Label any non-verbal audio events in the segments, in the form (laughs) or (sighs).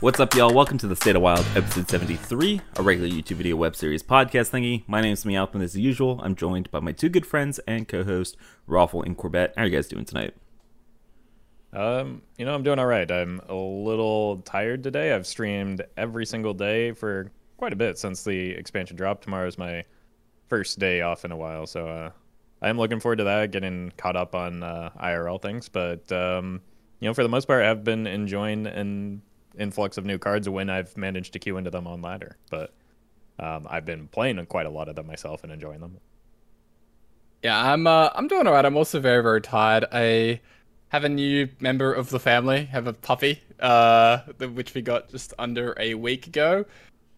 What's up, y'all? Welcome to the State of Wild, episode 73, a regular YouTube video web series podcast thingy. My name name's Meowthman, as usual. I'm joined by my two good friends and co-host, Roffle and Corbett. How are you guys doing tonight? Um, you know, I'm doing all right. I'm a little tired today. I've streamed every single day for quite a bit since the expansion dropped. Tomorrow is my first day off in a while, so uh, I'm looking forward to that, getting caught up on uh, IRL things. But um, you know, for the most part, I've been enjoying an influx of new cards when I've managed to queue into them on ladder. But um, I've been playing quite a lot of them myself and enjoying them. Yeah, I'm uh, I'm doing alright. I'm also very very tired. I have a new member of the family, have a puppy, uh, which we got just under a week ago.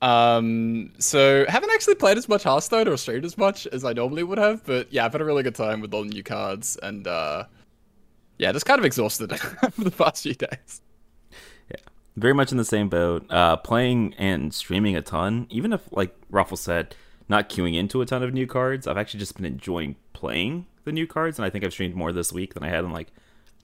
Um, so haven't actually played as much Hearthstone or streamed as much as I normally would have, but yeah, I've had a really good time with all the new cards and uh, yeah, just kind of exhausted (laughs) for the past few days. Very much in the same boat. Uh, playing and streaming a ton, even if like Roffle said, not queuing into a ton of new cards. I've actually just been enjoying playing the new cards, and I think I've streamed more this week than I had in like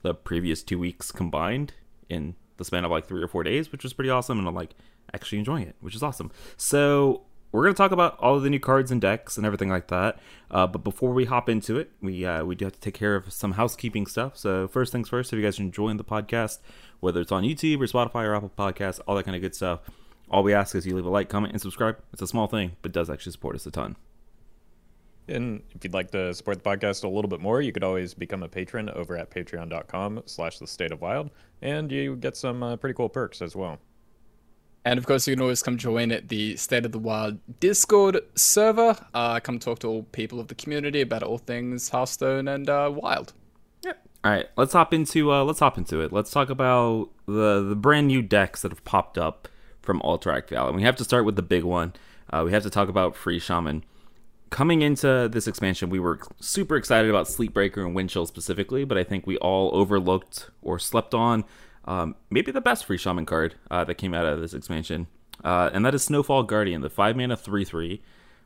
the previous two weeks combined in the span of like three or four days, which was pretty awesome. And I'm like actually enjoying it, which is awesome. So we're going to talk about all of the new cards and decks and everything like that. Uh, but before we hop into it, we uh, we do have to take care of some housekeeping stuff. So first things first, if you guys are enjoying the podcast, whether it's on YouTube or Spotify or Apple Podcasts, all that kind of good stuff, all we ask is you leave a like, comment, and subscribe. It's a small thing, but does actually support us a ton. And if you'd like to support the podcast a little bit more, you could always become a patron over at patreon.com slash the state of wild. And you get some uh, pretty cool perks as well. And of course, you can always come join at the State of the Wild Discord server. Uh, come talk to all people of the community about all things Hearthstone and uh, Wild. Yeah. All right, let's hop into uh, let's hop into it. Let's talk about the the brand new decks that have popped up from Alterac Valley. and we have to start with the big one. Uh, we have to talk about Freeze Shaman. Coming into this expansion, we were super excited about Sleetbreaker and Windchill specifically, but I think we all overlooked or slept on um, maybe the best freeze shaman card uh, that came out of this expansion, uh, and that is Snowfall Guardian, the five mana three three,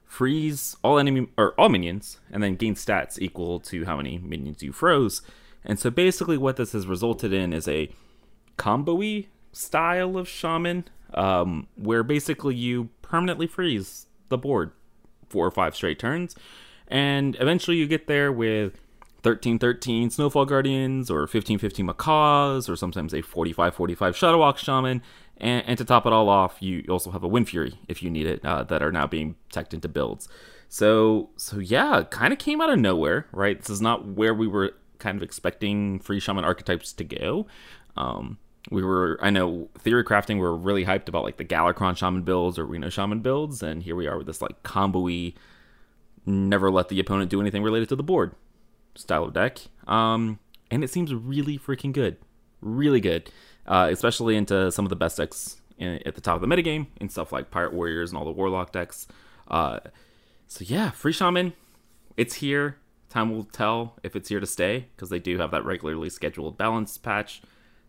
freeze all enemy or all minions, and then gain stats equal to how many minions you froze. And so basically, what this has resulted in is a combo style of shaman, um, where basically you permanently freeze the board four or five straight turns, and eventually you get there with 1313 Snowfall Guardians or 1515 Macaws or sometimes a 4545 Shudderwock Shaman. And, and, to top it all off, you also have a Wind Fury if you need it uh, that are now being teched into builds. So so yeah, kind of came out of nowhere, right? This is not where we were kind of expecting freeze shaman archetypes to go. Um, we were, I know, theory crafting. We are really hyped about like the Galakrond shaman builds or Reno shaman builds, and here we are with this like combo-y, never let the opponent do anything related to the board style of deck. Um, and it seems really freaking good. Really good. Uh, especially into some of the best decks in, at the top of the metagame and stuff like Pirate Warriors and all the Warlock decks. Uh, so yeah, Freeze Shaman, it's here. Time will tell if it's here to stay because they do have that regularly scheduled balance patch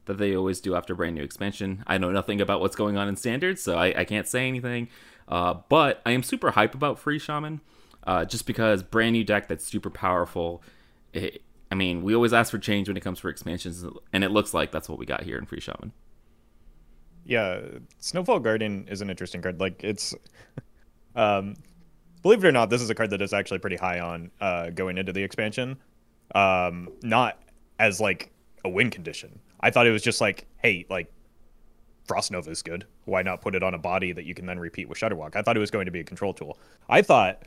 that they always do after brand new expansion. I know nothing about what's going on in standards, so I, I can't say anything. Uh, but I am super hype about Freeze Shaman, uh, just because brand new deck that's super powerful I mean, we always ask for change when it comes for expansions, and it looks like that's what we got here in Freeze Shaman. Yeah, Snowfall Guardian is an interesting card. Like it's, um, believe it or not, this is a card that is actually pretty high on uh, going into the expansion. Um, not as like a win condition. I thought it was just like, hey, like Frost Nova is good. Why not put it on a body that you can then repeat with Shudderwock? I thought it was going to be a control tool. I thought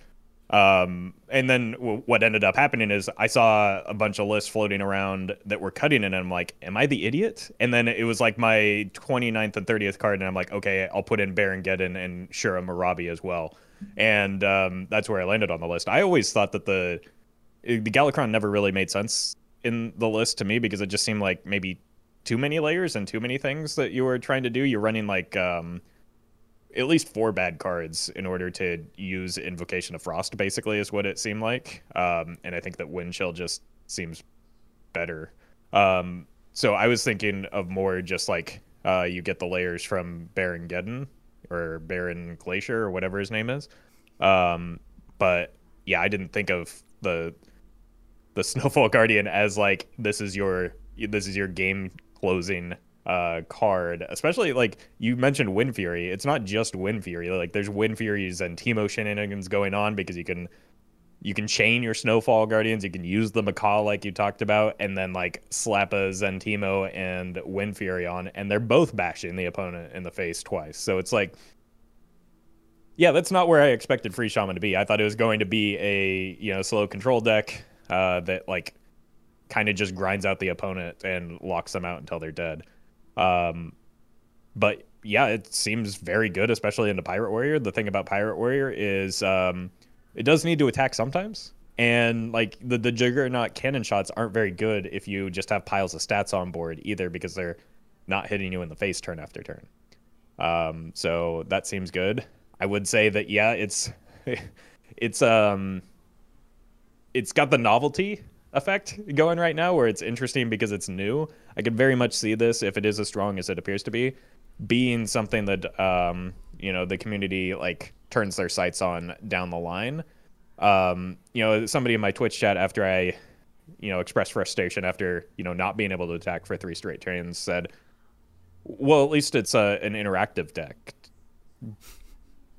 um, and then w- what ended up happening is I saw a bunch of lists floating around that were cutting it, and I'm like, am I the idiot? And then it was like my 29th and 30th card, and I'm like, okay, I'll put in Baron Geddon and Shura Marabi as well. And um, that's where I landed on the list. I always thought that the the Galakrond never really made sense in the list to me because it just seemed like maybe too many layers and too many things that you were trying to do. You're running like um, at least four bad cards in order to use Invocation of Frost. Basically, is what it seemed like. Um, and I think that Windchill just seems better. Um, so I was thinking of more just like uh, you get the layers from Baron Geddon or Baron Glacier or whatever his name is. Um, but yeah, I didn't think of the the (laughs) Snowfall Guardian as like this is your this is your game closing uh, card, especially like you mentioned Wind Fury. It's not just Wind Fury. Like there's Wind Furies and Teemo shenanigans going on because you can you can chain your Snowfall Guardians. You can use the Macaw like you talked about, and then like slap a Zentimo and Wind Fury on, and they're both bashing the opponent in the face twice. So it's like, yeah, that's not where I expected Freeze Shaman to be. I thought it was going to be a you know slow control deck uh, that like kind of just grinds out the opponent and locks them out until they're dead. Um, but yeah, it seems very good, especially into Pirate Warrior. The thing about Pirate Warrior is um, it does need to attack sometimes. And like the, the Juggernaut cannon shots aren't very good if you just have piles of stats on board either because they're not hitting you in the face turn after turn. Um, so that seems good. I would say that yeah, it's (laughs) it's um it's got the novelty effect going right now where it's interesting because it's new. I could very much see this if it is as strong as it appears to be, being something that um, you know the community like turns their sights on down the line. Um, you know, somebody in my Twitch chat after I, you know, expressed frustration after you know not being able to attack for three straight turns said, "Well, at least it's a, an interactive deck."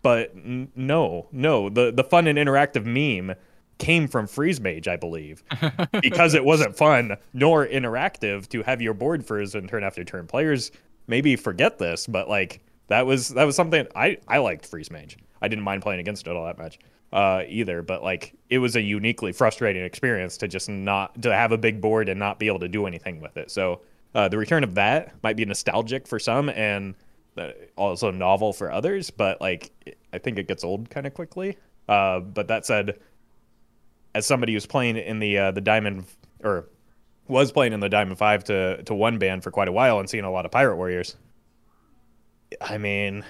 But n- no, no, the the fun and interactive meme came from Freeze Mage, I believe, (laughs) because it wasn't fun nor interactive to have your board frozen turn after turn. Players maybe forget this, but like that was that was something I I liked Freeze Mage. I didn't mind playing against it all that much uh, either, but like it was a uniquely frustrating experience to just not to have a big board and not be able to do anything with it. So uh, the return of that might be nostalgic for some and uh, also novel for others, but like I think it gets old kind of quickly. Uh, but that said, as somebody who's playing in the uh, the diamond or was playing in the diamond five to to one band for quite a while and seeing a lot of pirate warriors. I mean,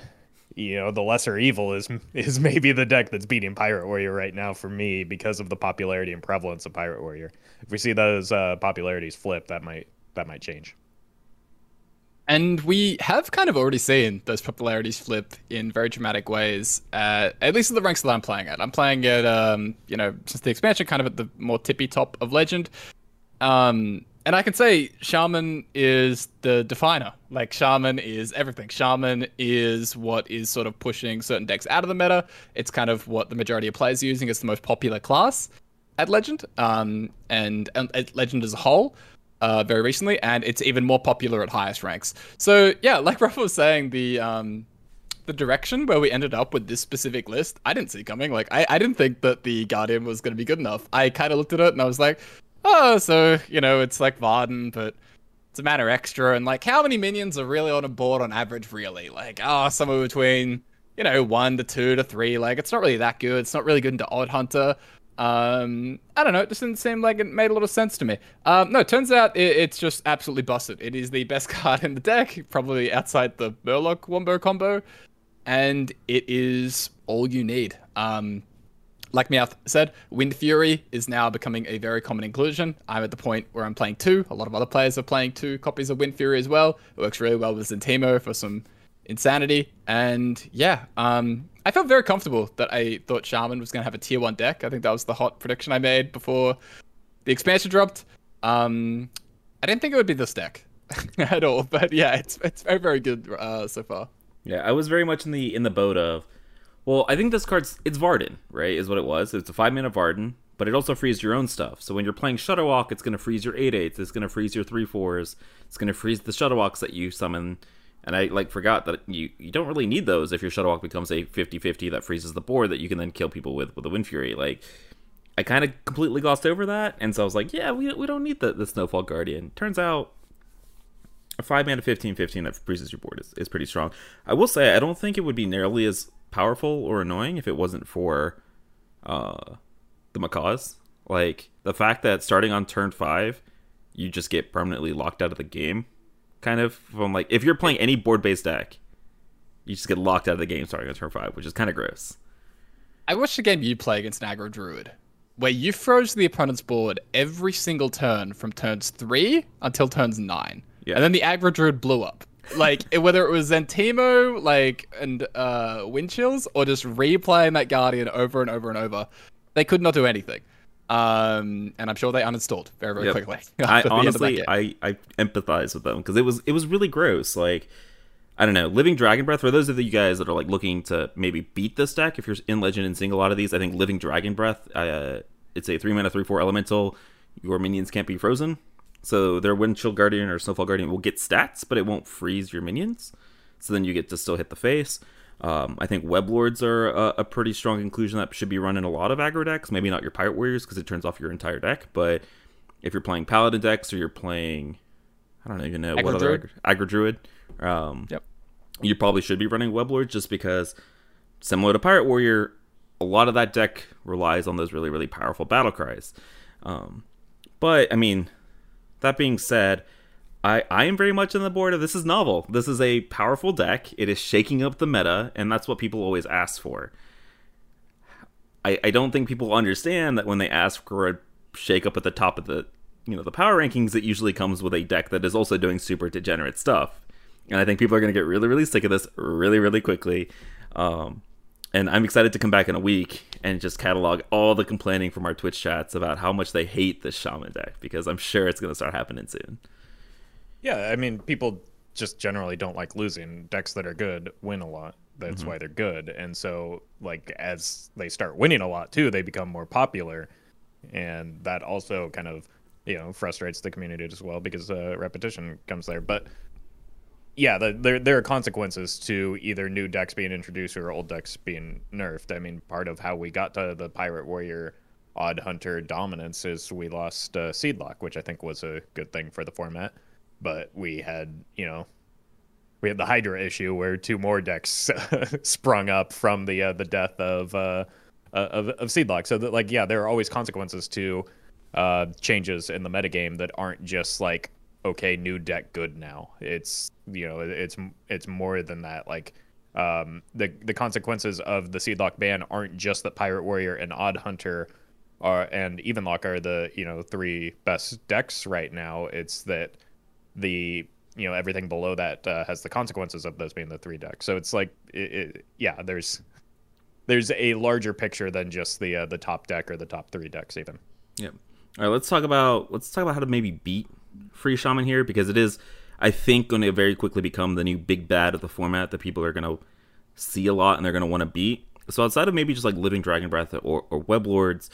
you know, the lesser evil is is maybe the deck that's beating pirate warrior right now for me because of the popularity and prevalence of pirate warrior. If we see those uh, popularities flip, that might that might change. And we have kind of already seen those popularities flip in very dramatic ways, uh, at least in the ranks that I'm playing at. I'm playing at, um, you know, since the expansion, kind of at the more tippy top of Legend. Um, and I can say Shaman is the definer. Like, Shaman is everything. Shaman is what is sort of pushing certain decks out of the meta. It's kind of what the majority of players are using. It's the most popular class at Legend, um, and, and at Legend as a whole uh, very recently, and it's even more popular at highest ranks. So yeah, like (laughs) Ruff was saying, the um, the direction where we ended up with this specific list, I didn't see coming. Like I, I didn't think that the Guardian was going to be good enough. I kind of looked at it and I was like, oh, so you know, it's like Varden, but it's a matter extra, and like how many minions are really on a board on average? Really, like oh, somewhere between you know one to two to three. Like it's not really that good. It's not really good into Odd Hunter. Um, I don't know. It just didn't seem like it made a lot of sense to me. Um, no, turns out it, it's just absolutely busted. It is the best (laughs) card in the deck, probably outside the Murloc Wombo combo, and it is all you need. Um, like Meowth said, Wind Fury is now becoming a very common inclusion. I'm at the point where I'm playing two. A lot of other players are playing two copies of Wind Fury as well. It works really well with Zentimo for some insanity. And yeah, um, I felt very comfortable that I thought Shaman was going to have a tier one deck. I think that was the hot prediction I made before the expansion dropped. Um, I didn't think it would be this deck (laughs) at all, but yeah, it's it's very very good uh, so far. Yeah, I was very much in the in the boat of, well, I think this card's it's Varden, right? Is what it was. It's a five mana Varden, but it also frees your own stuff. So when you're playing Shudderwock, it's going to freeze your eight eights. It's going to freeze your three fours. It's going to freeze the Shudderwocks that you summon and I like forgot that you, you don't really need those if your Shudderwock becomes a 50-50 that freezes the board that you can then kill people with with a Wind Fury. Like I kind of completely glossed over that, and so I was like, yeah, we, we don't need the, the Snowfall Guardian. Turns out a 5 mana 15-15 that freezes your board is, is pretty strong. I will say I don't think it would be nearly as powerful or annoying if it wasn't for uh, the Macaws. Like the fact that starting on turn 5 you just get permanently locked out of the game kind of from like if you're playing any board based deck, you just get locked out of the game starting on turn five, which is kind of gross. I watched a game you play against an aggro druid where you froze the opponent's board every single turn from turns three until turns nine. Yeah. And then the aggro druid blew up. Like (laughs) whether it was Zentimo, like and uh Windchills, or just replaying that Guardian over and over and over, they could not do anything. Um, and I'm sure they uninstalled very very Yep. quickly. (laughs) I after the end of that honestly. I, I empathize with them because it was it was really gross. Like, I don't know, Living Dragon Breath. For those of you guys that are like looking to maybe beat this deck, if you're in Legend and seeing a lot of these, I think Living Dragon Breath. Uh, it's a three mana three four elemental. Your minions can't be frozen, so their Wind Chill Guardian or Snowfall Guardian will get stats, but it won't freeze your minions. So then you get to still hit the face. Um, I think Web Lords are a, a pretty strong inclusion that should be run in a lot of aggro decks. Maybe not your Pirate Warriors because it turns off your entire deck, but if you're playing Paladin decks or you're playing, I don't even know what Aggro other Druid? aggro, aggro Druid, um, Yep. you probably should be running Web Lords just because, similar to Pirate Warrior, a lot of that deck relies on those really really powerful battle cries. Um, but I mean, that being said, I, I am very much on the board of this is novel. This is a powerful deck. It is shaking up the meta, and that's what people always ask for. I, I don't think people understand that when they ask for a shake up at the top of the you know the power rankings, it usually comes with a deck that is also doing super degenerate stuff. And I think people are going to get really really sick of this really really quickly. Um, and I'm excited to come back in a week and just catalog all the complaining from our Twitch chats about how much they hate this shaman deck because I'm sure it's going to start happening soon. Yeah, I mean, people just generally don't like losing. Decks that are good win a lot. That's why they're good. And so, like, as they start winning a lot too, they become more popular, and that also kind of, you know, frustrates the community as well because uh, repetition comes there. But yeah, the, there there are consequences to either new decks being introduced or old decks being nerfed. I mean, part of how we got to the Pirate Warrior Odd Hunter dominance is we lost uh, Seedlock, which I think was a good thing for the format. But we had, you know, we had the Hydra issue where two more decks (laughs) sprung up from the uh, the death of uh, uh, of of Seedlock. So that like yeah, there are always consequences to uh, changes in the metagame that aren't just like okay, new deck good now. It's you know it's it's more than that. Like um, the the consequences of the Seedlock ban aren't just that Pirate Warrior and Odd Hunter are and Evenlock are the you know three best decks right now. It's that the you know everything below that uh, has the consequences of those being the three decks. So it's like it, it, yeah, there's there's a larger picture than just the uh, the top deck or the top three decks even. Yep. All right, let's talk about let's talk about how to maybe beat freeze shaman here because it is I think going to very quickly become the new big bad of the format that people are going to see a lot and they're going to want to beat. So outside of maybe just like living dragon breath or, or web lords,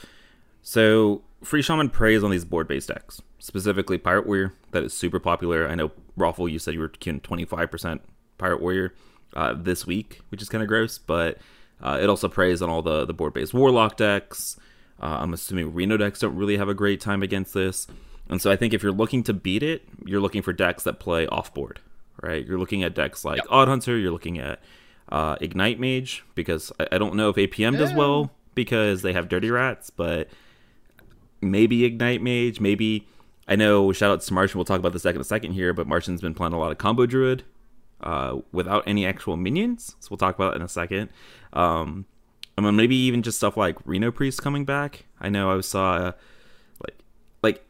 so freeze shaman preys on these board based decks, specifically pirate warrior that is super popular. I know Roffle, you said you were queuing twenty five percent pirate warrior uh, this week, which is kind of gross, but uh, it also preys on all the the board based warlock decks. Uh, I'm assuming Reno decks don't really have a great time against this. And so I think if you're looking to beat it, you're looking for decks that play off board, right? You're looking at decks like Odd Hunter, you're looking at uh, Ignite Mage, because I, I don't know if APM does well because they have Dirty Rats, but maybe Ignite Mage, maybe. I know, shout out to Martian, we'll talk about this second a second here, but Martian's been playing a lot of Combo Druid uh, without any actual minions, so we'll talk about that in a second. Um, mean, maybe even just stuff like Reno Priest coming back. I know I saw uh, like like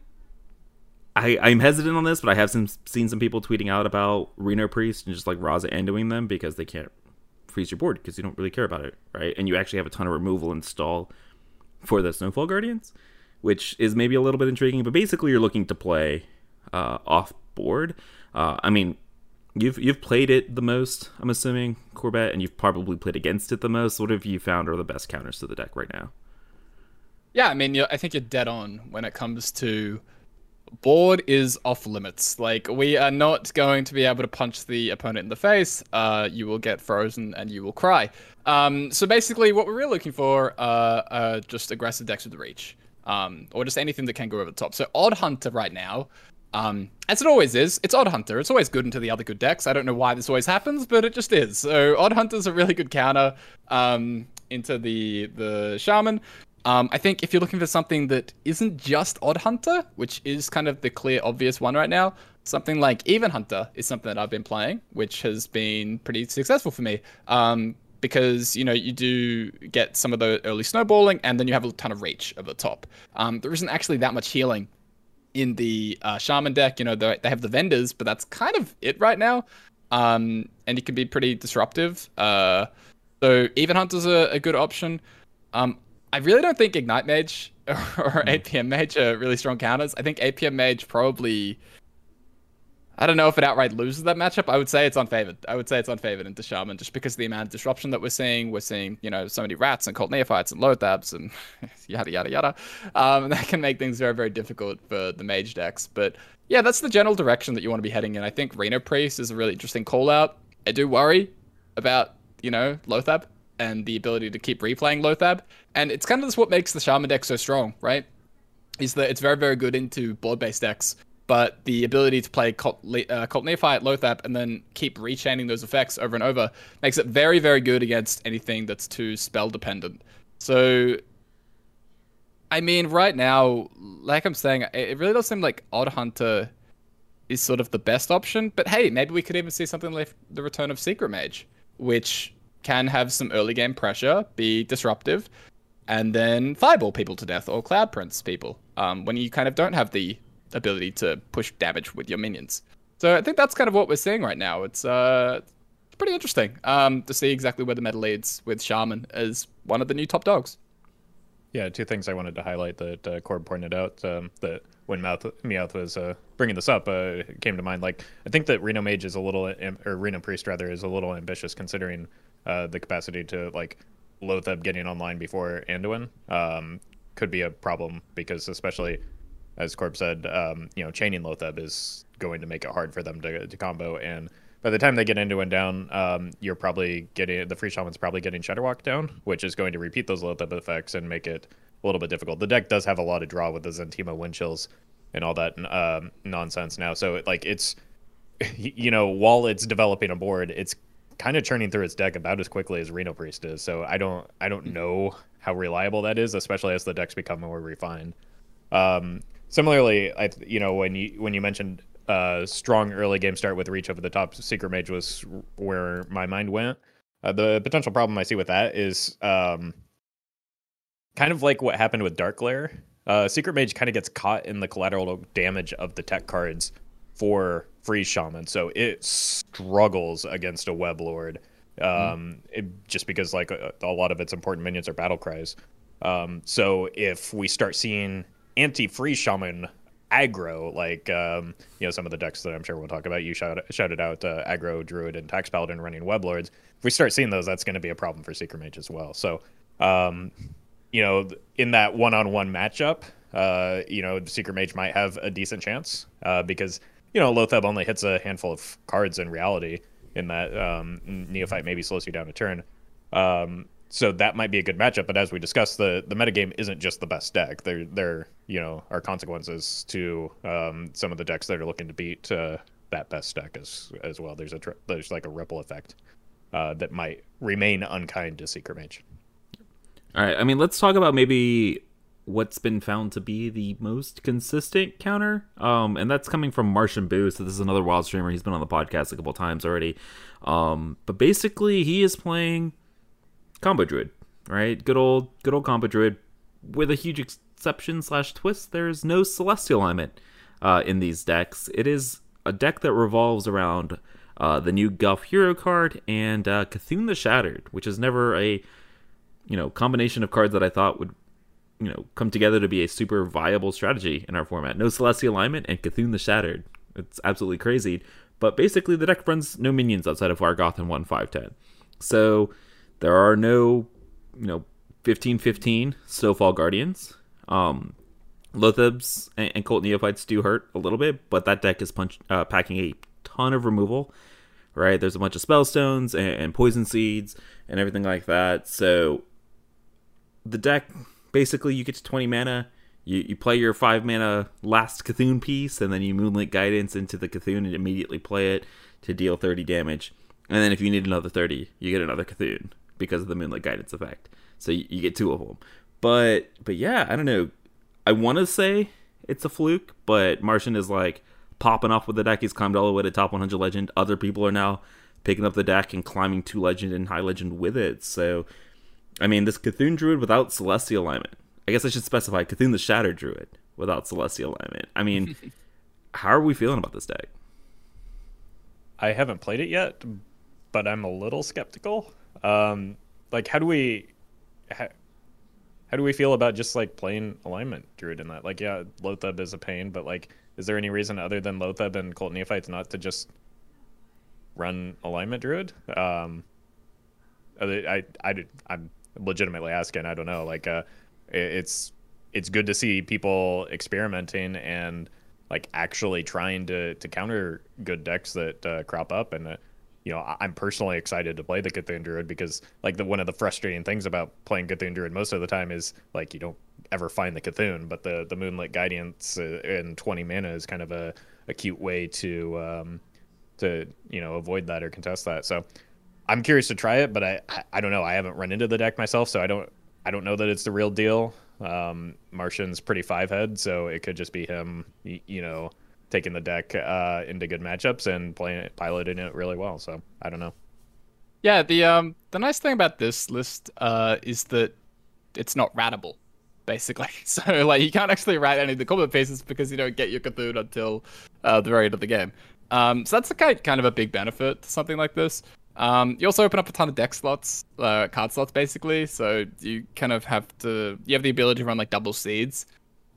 I I'm hesitant on this, but I have some seen some people tweeting out about Reno Priest and just like Raza endoing them because they can't freeze your board because you don't really care about it, right? And you actually have a ton of removal install for the Snowfall Guardians, which is maybe a little bit intriguing. But basically, you're looking to play uh, off board. Uh, I mean, You've you've played it the most, I'm assuming, Corbett, and you've probably played against it the most. What have you found are the best counters to the deck right now? Yeah, I mean, I think you're dead on when it comes to board is off limits. Like we are not going to be able to punch the opponent in the face. Uh, you will get frozen and you will cry. Um, so basically, what we're really looking for uh, are just aggressive decks with reach, um, or just anything that can go over the top. So Odd Hunter right now. Um, as it always is, it's Odd Hunter. It's always good into the other good decks. I don't know why this always happens, but it just is. So Odd Hunter's a really good counter um, into the the Shaman. Um, I think if you're looking for something that isn't just Odd Hunter, which is kind of the clear, obvious one right now, something like Even Hunter is something that I've been playing, which has been pretty successful for me. Um, because you know you do get some of the early snowballing, and then you have a ton of reach over the top. Um, there isn't actually that much healing in the uh, shaman deck. You know, they have the vendors, but that's kind of it right now. Um, and it can be pretty disruptive. Uh, so even hunters are a good option. Um, I really don't think ignite mage (laughs) or Hmm. APM Mage are really strong counters. I think APM Mage probably. I don't know if it outright loses that matchup. I would say it's unfavored. I would say it's unfavored into Shaman just because of the amount of disruption that we're seeing. We're seeing, you know, so many rats and cult neophytes and Lothabs and (laughs) yada yada yada. Um, and (laughs) that can make things very very difficult for the mage decks. But yeah, that's the general direction that you want to be heading in. I think Reno Priest is a really interesting call out. I do worry about you know Loatheb and the ability to keep replaying Loatheb, and it's kind of just what makes the Shaman deck so strong, right? Is that it's very very good into board based decks, but the ability to play Cult, uh, Neophyte Loatheb and then keep rechaining those effects over and over makes it very very good against anything that's too spell dependent. So I mean, right now, like I'm saying, it- it really does seem like Odd Hunter is sort of the best option. But hey, maybe we could even see something like the return of Secret Mage, which can have some early game pressure, be disruptive, and then fireball people to death or Cloud Prince people um, when you kind of don't have the ability to push damage with your minions. So I think that's kind of what we're seeing right now. It's uh, pretty interesting um, to see exactly where the meta leads with Shaman as one of the new top dogs. Yeah, two things I wanted to highlight that uh, Corb pointed out. Um, that when Mouth Meowth was uh, bringing this up, uh, came to mind. Like, I think that Reno Mage is a little, or Reno Priest rather, is a little ambitious considering uh, the capacity to like Loatheb getting online before Anduin. Um, could be a problem because, especially as Corb said, um, you know, chaining Loatheb is going to make it hard for them to, to combo. And by the time they get into Anduin, um, you're probably getting the freeze shaman's probably getting Shudderwock down, which is going to repeat those Loatheb effects and make it a little bit difficult. The deck does have a lot of draw with the Zentimo wind chills and all that um, nonsense now. So it, like it's (laughs) you know while it's developing a board, it's kind of churning through its deck about as quickly as Reno Priest is. So I don't I don't know how reliable that is, especially as the decks become more refined. Um, similarly, I you know when you when you mentioned uh, strong early game start with reach over the top, Secret Mage was where my mind went. Uh, the potential problem I see with that is um, kind of like what happened with Dark Glare. Uh, Secret Mage kind of gets caught in the collateral damage of the tech cards for freeze Shaman, so it struggles against a Web Lord. Um, it, just because like a, a lot of its important minions are battle cries. Um, so if we start seeing anti-freeze shaman aggro, like um, you know some of the decks that I'm sure we'll talk about, you shout, shouted out uh, aggro druid and tax paladin running web lords. If we start seeing those, that's going to be a problem for secret mage as well. So um, you know in that one-on-one matchup, uh, you know secret mage might have a decent chance uh, because you know Loatheb only hits a handful of cards in reality. In that um, neophyte maybe slows you down a turn. Um, so that might be a good matchup. But as we discussed, the the metagame isn't just the best deck. There there you know are consequences to um, some of the decks that are looking to beat uh, that best deck as as well. There's a there's like a ripple effect uh, that might remain unkind to Secret Mage. All right. I mean, let's talk about maybe what's been found to be the most consistent counter. Um, and that's coming from Martian Boo. So this is another wild streamer. He's been on the podcast a couple times already. Um, but basically, he is playing combo druid, right? Good old, good old combo druid. With a huge exception slash twist, there's no celestial alignment uh, in these decks. It is a deck that revolves around uh, the new Guff hero card and uh, the Shattered, which is never a you know combination of cards that I thought would you know come together to be a super viable strategy in our format. No Celestial Alignment and C'Thun the Shattered. It's absolutely crazy. But basically, the deck runs no minions outside of Vargoth and one five ten. So there are no you know 15-15 Snowfall Guardians. Um, and, and Cult Neophytes do hurt a little bit, but that deck is punch, uh, packing a ton of removal. Right, there's a bunch of spellstones and, and poison seeds and everything like that. So the deck basically you get to 20 mana you, you play your 5 mana last C'Thun piece and then you moonlit guidance into the C'Thun and immediately play it to deal 30 damage and then if you need another 30 you get another C'Thun because of the moonlit guidance effect so you, you get two of them but but yeah i don't know i want to say it's a fluke but martian is like popping off with the deck he's climbed all the way to top 100 legend other people are now picking up the deck and climbing to legend and high legend with it so I mean, this C'Thun Druid without Celestial Alignment. I guess I should specify C'Thun the Shattered Druid without Celestial Alignment. I mean, (laughs) how are we feeling about this deck? I haven't played it yet, but I'm a little skeptical. Um, like, how do we? How, how do we feel about just like plain alignment druid in that? Like, yeah, Loatheb is a pain, but like, is there any reason other than Loatheb and Cult Neophytes not to just run alignment druid? Um, I, I, I, I'm legitimately asking. I don't know. Like, uh, it's it's good to see people experimenting and like actually trying to to counter good decks that uh, crop up and. Uh, you know, I'm personally excited to play the C'Thun Druid because, like, the one of the frustrating things about playing C'Thun Druid most of the time is like you don't ever find the C'Thun, but the the Moonlit Guidance uh, and 20 mana is kind of a, a cute way to um, to you know avoid that or contest that. So I'm curious to try it, but I, I, don't know. I haven't run into the deck myself, so I don't I don't know that it's the real deal. Um, Martian's pretty five head, so it could just be him, you know taking the deck uh, into good matchups and playing it, piloting it really well. So I don't know. Yeah, the um the nice thing about this list uh is that it's not ratable, basically. (laughs) So like you can't actually rat any of the combat pieces because you don't get your C'Thun until uh, the very end of the game. Um, so that's a kind kind of a big benefit to something like this. Um, you also open up a ton of deck slots, uh, card slots, basically. So you kind of have to you have the ability to run like double seeds,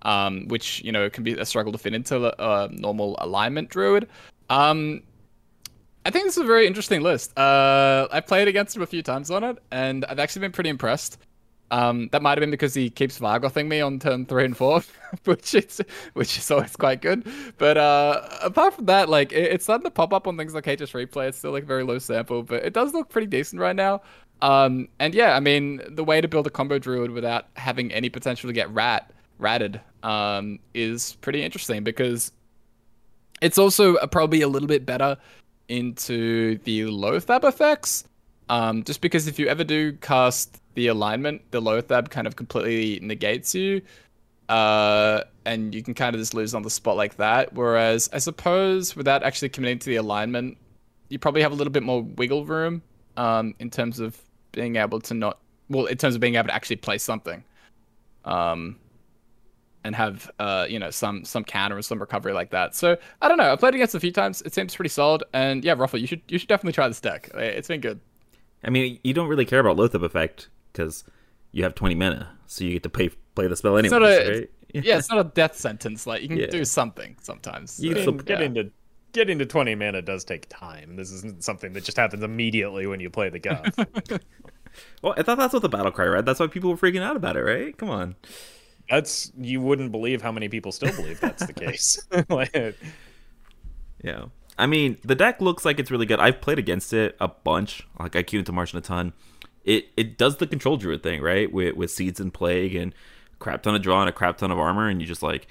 um, which you know can be a struggle to fit into a normal alignment druid. Um, I think this is a very interesting list. Uh, I've played against him a few times on it, and I've actually been pretty impressed. Um, that might have been because he keeps Vargothing me on turn three and four, (laughs) which is which is always quite good. But uh, apart from that, like it, it's starting to pop up on things like HS Replay. It's still like very low sample, but it does look pretty decent right now. Um, and yeah, I mean the way to build a combo druid without having any potential to get rat ratted um, is pretty interesting because it's also probably a little bit better into the Loatheb effects. Um, just because if you ever do cast the alignment, the Loatheb kind of completely negates you. Uh, and you can kind of just lose on the spot like that. Whereas I suppose without actually committing to the alignment, you probably have a little bit more wiggle room um, in terms of being able to not, well, in terms of being able to actually play something. Um, and have uh, you know some some counter and some recovery like that. So I don't know. I played against a few times. It seems pretty solid. And yeah, Roffle, you should you should definitely try this deck. It's been good. I mean, you don't really care about Loatheb effect because you have 20 mana, so you get to play play the spell anyway. Right? (laughs) Yeah, it's not a death sentence. Like you can yeah. do something sometimes. So. Getting, getting to getting to 20 mana does take time. This isn't something that just happens immediately when you play the god. (laughs) well, I thought that's what the battle cry read. That's why people were freaking out about it, right? Come on that's you wouldn't believe how many people still believe that's the (laughs) case. (laughs) yeah. I mean, the deck looks like it's really good. I've played against it a bunch. Like I queued into Martian a ton. It it does the control druid thing, right? With with seeds and plague and crap ton of draw and a crap ton of armor, and you just like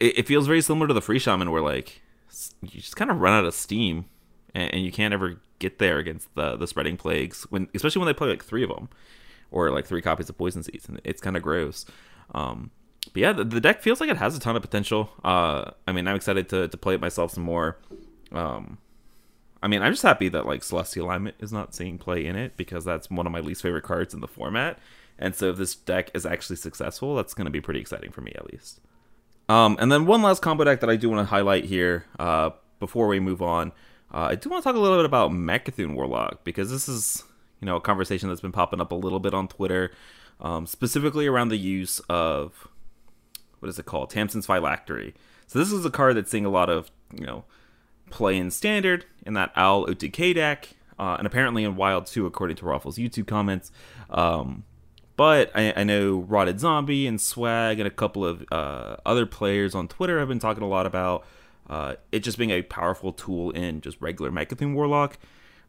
it, it feels very similar to the freeze shaman where like you just kind of run out of steam and, and you can't ever get there against the the spreading plagues when especially when they play like three of them or like three copies of Poison Seeds, and it's kind of gross. Um, but yeah, the, the, deck feels like it has a ton of potential. Uh, I mean, I'm excited to to play it myself some more. Um, I mean, I'm just happy that like Celestial Alignment is not seeing play in it because that's one of my least favorite cards in the format. And so if this deck is actually successful, that's going to be pretty exciting for me at least. Um, and then one last combo deck that I do want to highlight here uh, before we move on. Uh, I do want to talk a little bit about Mecha'thun Warlock because this is you know, a conversation that's been popping up a little bit on Twitter, um, specifically around the use of what is it called, Tamsin's Phylactery. So this is a card that's seeing a lot of you know play in standard in that Owl OTK deck, uh, and apparently in Wild too, according to Roffle's YouTube comments. Um, but I, I, know Rotted Zombie and Swag and a couple of uh, other players on Twitter have been talking a lot about uh, it just being a powerful tool in just regular Mecha'thun Warlock.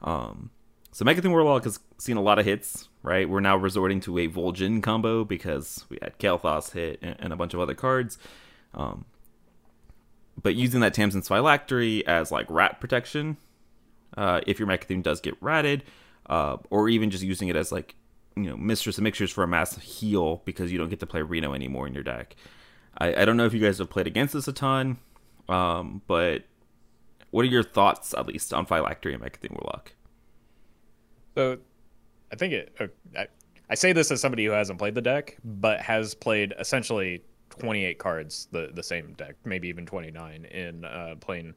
Um, so Mecha'thun Warlock has seen a lot of hits, right? We're now resorting to a Vol'jin combo because we had Kael'thas hit and, a bunch of other cards. Um, but using that Tamsin's Phylactery as like rat protection, uh, if your Mecha'thun does get ratted, uh, or even just using it as like, you know, Mistress of Mixtures for a mass heal because you don't get to play Reno anymore in your deck. I, I don't know if you guys have played against this a ton, um, but what are your thoughts, at least, on Phylactery and Mecha'thun Warlock? So, I think it. Uh, I, I say this as somebody who hasn't played the deck, but has played essentially 28 cards, the the same deck, maybe even 29 in uh, playing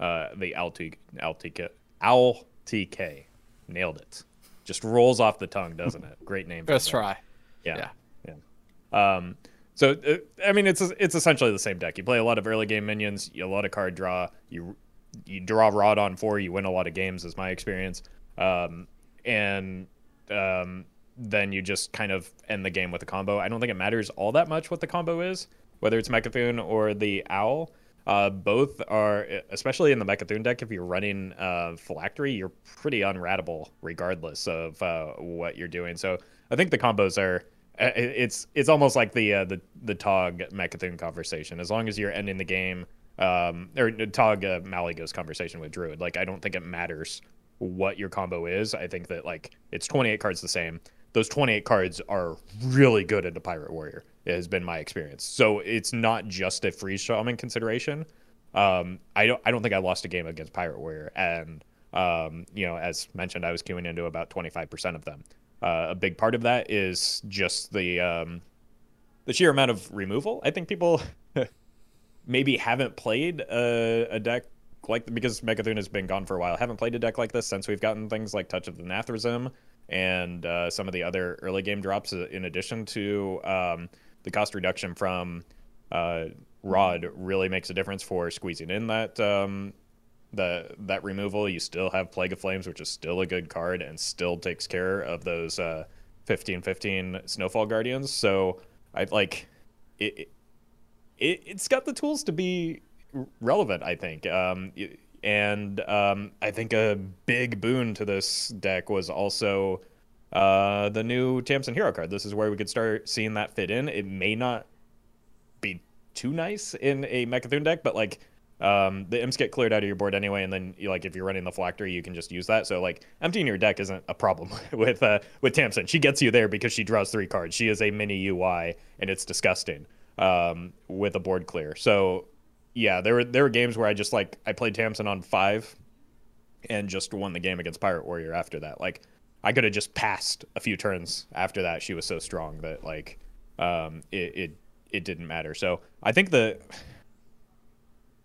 uh, the LT, LTK, Owl TK. Nailed it. Just rolls off the tongue, doesn't it? Great name. First try. Yeah. yeah. Um, so uh, I mean, it's it's essentially the same deck. You play a lot of early game minions, you a lot of card draw. You you draw Rod on four, you win a lot of games, is my experience. Um, and um, then you just kind of end the game with a combo. I don't think it matters all that much what the combo is, whether it's Mecha'thun or the Owl. Uh, both are, especially in the Mecha'thun deck, if you're running uh, Phylactery, you're pretty unratable regardless of uh, what you're doing. So I think the combos are. uh, It's it's almost like the uh, the the Tog Mecha'thun conversation. As long as you're ending the game, um, or Tog uh, Malygos conversation with Druid. Like I don't think it matters what your combo is. I think that like it's 28 cards the same. Those 28 cards are really good into Pirate Warrior. It has been my experience. So it's not just a freeze shaman consideration. Um, I don't I don't think I lost a game against Pirate Warrior, and um, you know, as mentioned, I was queuing into about 25% of them. Uh, a big part of that is just the um, the sheer amount of removal. I think people (laughs) maybe haven't played a, a deck like because Mecha'thun has been gone for a while. Haven't played a deck like this since we've gotten things like Touch of the Nathrezim and uh, some of the other early game drops. uh, In addition to um, the cost reduction from uh, Rod, really makes a difference for squeezing in that um, the that removal. You still have Plague of Flames, which is still a good card and still takes care of those uh, 15-15 Snowfall Guardians. So I like it, it. It's got the tools to be relevant, I think. Um, and um, I think a big boon to this deck was also uh, the new Tamsin Hero card. This is where we could start seeing that fit in. It may not be too nice in a Mecha'thun deck, but like um, the imps get cleared out of your board anyway, and then like if you're running the phylactery, you can just use that. So like emptying your deck isn't a problem (laughs) with uh, with Tamsin. She gets you there because she draws three cards. She is a mini UI, and it's disgusting um, with a board clear. So yeah, there were there were games where I just like I played Tamsin on five, and just won the game against Pirate Warrior after that. Like I could have just passed a few turns after that. She was so strong that like um, it, it it didn't matter. So I think the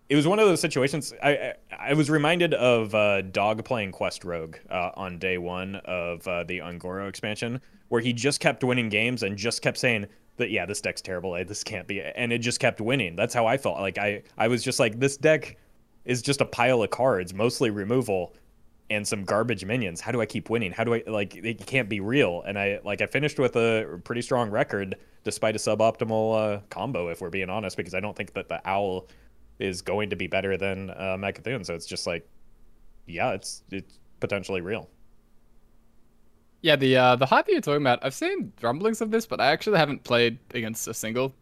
it was one of those situations. I I, I was reminded of uh, Dog playing Quest Rogue uh, on day one of uh, the Un'Goro expansion, where he just kept winning games and just kept saying that yeah, this deck's terrible. This can't be, and it just kept winning. That's how I felt. Like I I was just like this deck is just a pile of cards, mostly removal, and some garbage minions. How do I keep winning? How do I like it can't be real? And I like I finished with a pretty strong record despite a suboptimal uh, combo, if we're being honest, because I don't think that the owl is going to be better than uh, Mecha'thun. So it's just like, yeah, it's it's potentially real. Yeah, the uh, the hype that you're talking about, I've seen rumblings of this, but I actually haven't played against a single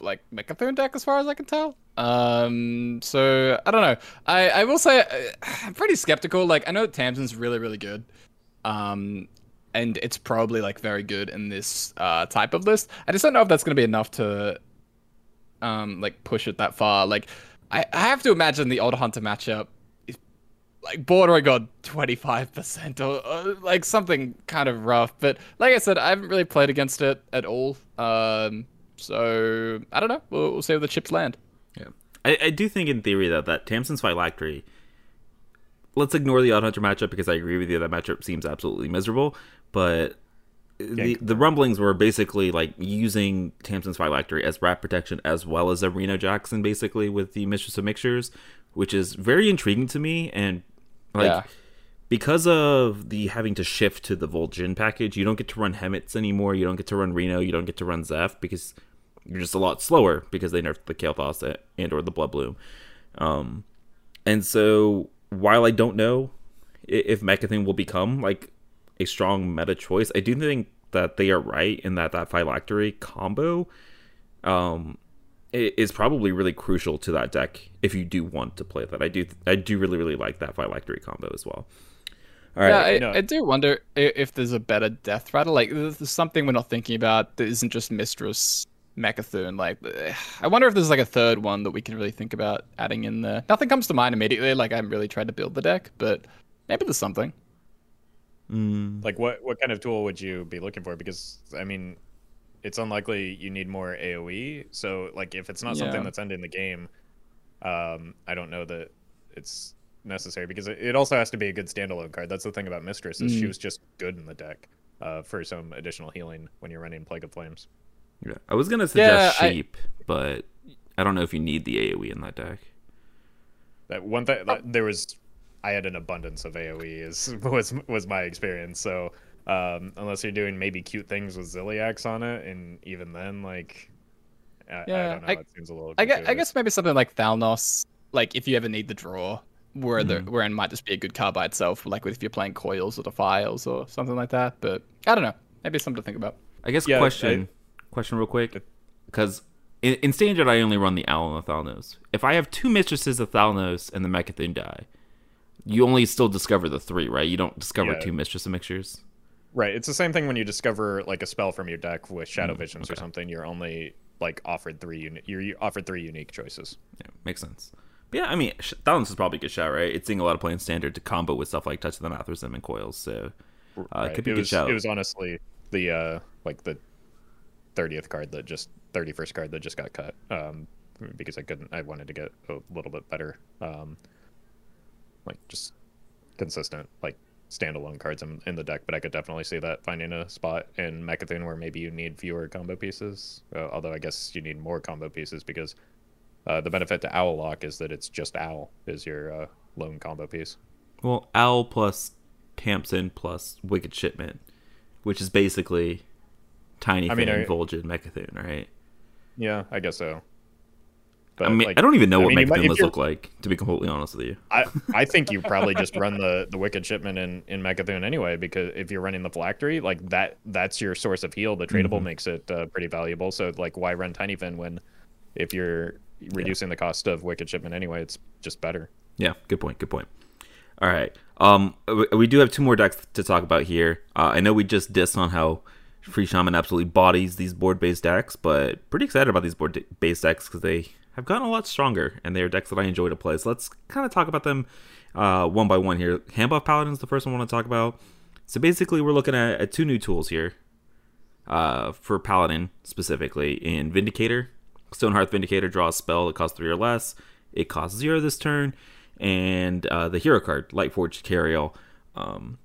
like Mecha'thun deck as far as I can tell. Um, so I don't know. I I will say uh, I'm pretty skeptical. Like I know Tamsin's really really good. Um, and it's probably like very good in this uh type of list. I just don't know if that's gonna be enough to um like push it that far. Like I, I have to imagine the Odd Hunter matchup like bordering on 25% or, or like something kind of rough. But like I said, I haven't really played against it at all. Um so I don't know. We'll, we'll see where the chips land. Yeah, I, I do think in theory that that Tamsin's Phylactery. Let's ignore the Odd Hunter matchup because I agree with you that matchup seems absolutely miserable. But the the rumblings were basically like using Tamsin's Phylactery as rat protection as well as a Reno Jackson, basically with the Mistress of Mixtures, which is very intriguing to me. And like Yeah. because of the having to shift to the Vol'jin package, you don't get to run Hemets anymore. You don't get to run Reno. You don't get to run Zeph because you're just a lot slower because they nerfed the Kael'thas and or the Blood Bloom. Um, and so while I don't know if Mecha'thun will become like a strong meta choice, I do think that they are right in that that Phylactery combo um, is probably really crucial to that deck if you do want to play that. I do I do really really like that Phylactery combo as well. All Yeah, right, I, no. I do wonder if there's a better death rattle. Like, there's something we're not thinking about that isn't just Mistress Mechathun. Like, I wonder if there's like a third one that we can really think about adding in there. Nothing comes to mind immediately. Like, I'm really trying to build the deck, but maybe there's something. Mm, Like what what kind of tool would you be looking for? Because I mean, it's unlikely you need more AOE. So like if it's not something that's ending the game, um, I don't know that it's necessary because it, it also has to be a good standalone card. That's the thing about Mistress is she Mm. was just good in the deck uh, for some additional healing when you're running Plague of Flames. Yeah, I was gonna suggest Yeah, I- sheep, but I don't know if you need the AOE in that deck. That one thing that there was, I had an abundance of AOE is (laughs) was was my experience. So um, unless you're doing maybe cute things with Ziliax on it, and even then, like, I, I don't know, I- it seems a little. I guess, I guess maybe something like Thalnos, like if you ever need the draw, where Mm-hmm. the wherein might just be a good card by itself, like if you're playing coils or defiles or something like that. But I don't know, maybe something to think about. I guess Yeah, question question real quick because in, in standard I only run the owl and the Thalnos. If I have two mistresses of Thalnos and the Mecha'Thun die, you only still discover the three, right? You don't discover Yeah. two mistress mixtures. Right. It's the same thing when you discover like a spell from your deck with Mm, Shadow Visions or something. You're only like offered three uni- you're offered three unique choices. Yeah, makes sense. But yeah, I mean, Thalnos is probably a good shot, right? It's seeing a lot of play in standard to combo with stuff like Touch of the Nathrezim and Coils, so uh, Right. it could be a good was shout. it was honestly the uh like the thirtieth card that just thirty first card that just got cut. Um because I couldn't I wanted to get a little bit better um like just consistent like standalone cards in, in the deck, but I could definitely see that finding a spot in Mecha'Thun where maybe you need fewer combo pieces. Uh, although I guess you need more combo pieces because uh, the benefit to Owl Lock is that it's just Owl is your uh, lone combo piece. Well, Owl plus Tamsin plus Wicked Shipment, which is basically Tiny I mean, Volgin, Mechathune, right? Yeah, I guess so. But I mean, like, I don't even know I what mean, you might- Mecha'Thun if lists you're- look like, to be completely honest with you. I, I think you probably just run the, the wicked shipment in, in Mecha'Thun anyway, because if you're running the phylactery, like that that's your source of heal. The tradable Mm-hmm. makes it uh, pretty valuable. So like why run Tiny Fin when if you're reducing the cost of wicked shipment anyway, it's just better. Yeah, good point. Good point. All right. Um, we, we do have two more decks to talk about here. Uh, I know we just dissed on how Freeze Shaman absolutely bodies these board-based decks, but pretty excited about these board-based decks because they have gotten a lot stronger, and they are decks that I enjoy to play. So let's kind of talk about them uh, one by one here. Handbuff Paladin is the first one I want to talk about. So basically, we're looking at, at two new tools here uh, for Paladin specifically in Vindicator. Stonehearth Vindicator draws a spell that costs three or less. It costs zero this turn. And uh, the hero card, Lightforged Cariel. Um,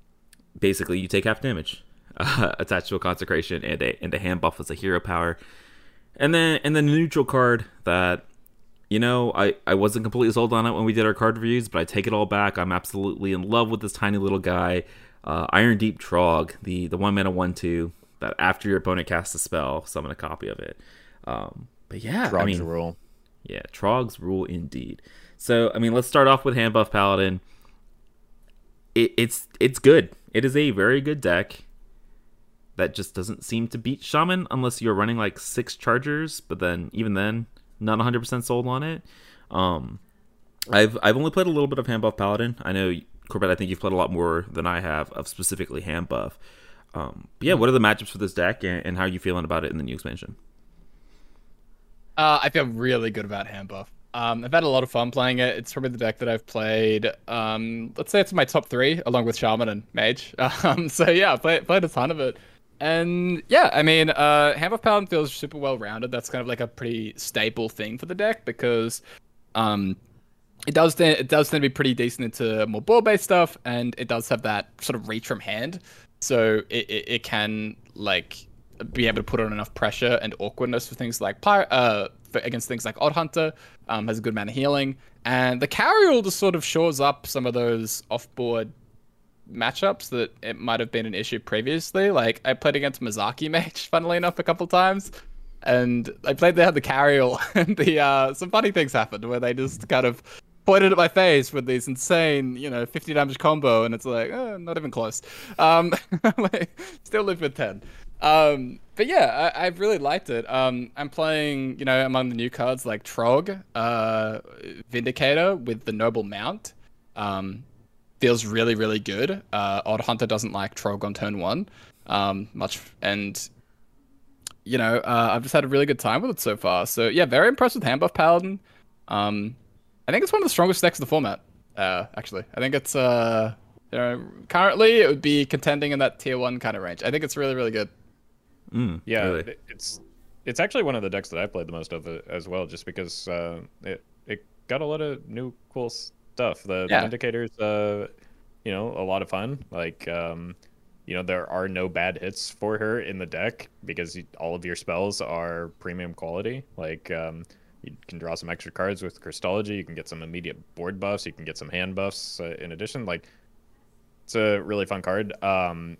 basically, you take half damage (laughs) attached to a consecration and a, and a hand buff as a hero power. And then and then the neutral card that you know, I, I wasn't completely sold on it when we did our card reviews, but I take it all back. I'm absolutely in love with this tiny little guy. Uh, Irondeep Trogg, the, the one mana 1 2, that after your opponent casts a spell, summon a copy of it. Um, but yeah, Trogg's I mean, rule. yeah, Troggs rule indeed. So, I mean, let's start off with Hand Buff Paladin. It, it's it's good. It is a very good deck that just doesn't seem to beat Shaman unless you're running like six Chargers, but then even then, not 100% sold on it. Um, I've I've only played a little bit of Hand Buff Paladin. I know Corbett. I think you've played a lot more than I have of specifically Hand Buff. Um, but yeah, what are the matchups for this deck, and, and how are you feeling about it in the new expansion? Uh, I feel really good about hand buff. Um, I've had a lot of fun playing it. It's probably the deck that I've played. Um, let's say it's my top three, along with Shaman and Mage. (laughs) Um, so yeah, I played, played a ton of it. And yeah, I mean, uh, Buff Paladin feels super well rounded. That's kind of like a pretty staple thing for the deck because um, it does tend, it does tend to be pretty decent into more board based stuff, and it does have that sort of reach from hand. So it, it, it can like be able to put on enough pressure and awkwardness for things like Pir- uh for, against things like Odd Hunter. Um, has a good amount of healing, and the Cariel just sort of shores up some of those off-board matchups that it might have been an issue previously. Like I played against Mozaki (laughs) Mage, funnily enough, a couple times, and I played they had the Cariel, (laughs) and the uh, some funny things happened where they just kind of pointed at my face with these insane, you know, 50 damage combo, and it's like, eh, not even close. Um, (laughs) like, still live with 10. Um, but yeah, I, I've really liked it. Um, I'm playing, you know, among the new cards like Trogg, uh, Vindicator with the Noble Mount. Um, feels really, really good. Uh, Odd Hunter doesn't like Trogg on turn one, um, much, and you know, uh, I've just had a really good time with it so far. So yeah, very impressed with Hand Buff Paladin. Um, I think it's one of the strongest decks of the format. Uh, actually, I think it's uh, you know, currently it would be contending in that tier one kind of range. I think it's really, really good. Mm, Yeah, really? it's it's actually one of the decks that I played the most of as well, just because uh, it it got a lot of new cool stuff. The, Yeah. the Vindicators, uh, you know, a lot of fun. Like um, you know there are no bad hits for her in the deck because all of your spells are premium quality. Like um, you can draw some extra cards with Crystology. You can get some immediate board buffs. You can get some hand buffs uh, in addition. Like it's a really fun card. Um,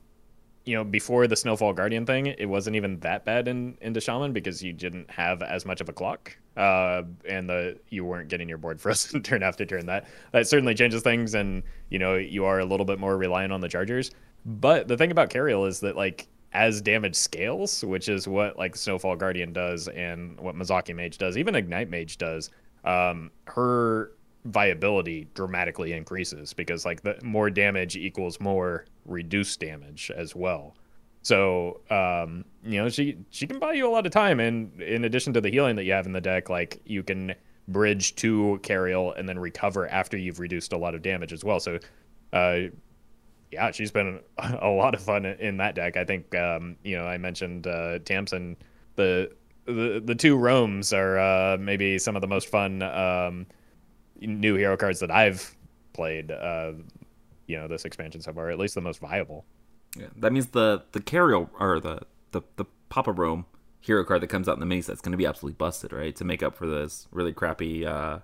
you know, before the Snowfall Guardian thing, it wasn't even that bad in into Shaman because you didn't have as much of a clock, uh, and the you weren't getting your board (laughs) frozen turn after turn. That that certainly changes things, and you know you are a little bit more reliant on the chargers. But the thing about Cariel is that like as damage scales, which is what like Snowfall Guardian does and what Mozaki Mage does, even Ignite Mage does, um, her viability dramatically increases because like the more damage equals more reduced damage as well. So um, you know she she can buy you a lot of time, and in addition to the healing that you have in the deck, like you can bridge to Cariel and then recover after you've reduced a lot of damage as well. So uh, yeah, she's been (laughs) a lot of fun in that deck. I think um, you know I mentioned uh, Tamsin. The the the two Roames are uh, maybe some of the most fun um, new hero cards that I've played. Uh, you know, this expansion so far, at least the most viable. Yeah, that means the the Cariel or the the the Papa Roame hero card that comes out in the mini set's going to be absolutely busted, right? To make up for this really crappy uh,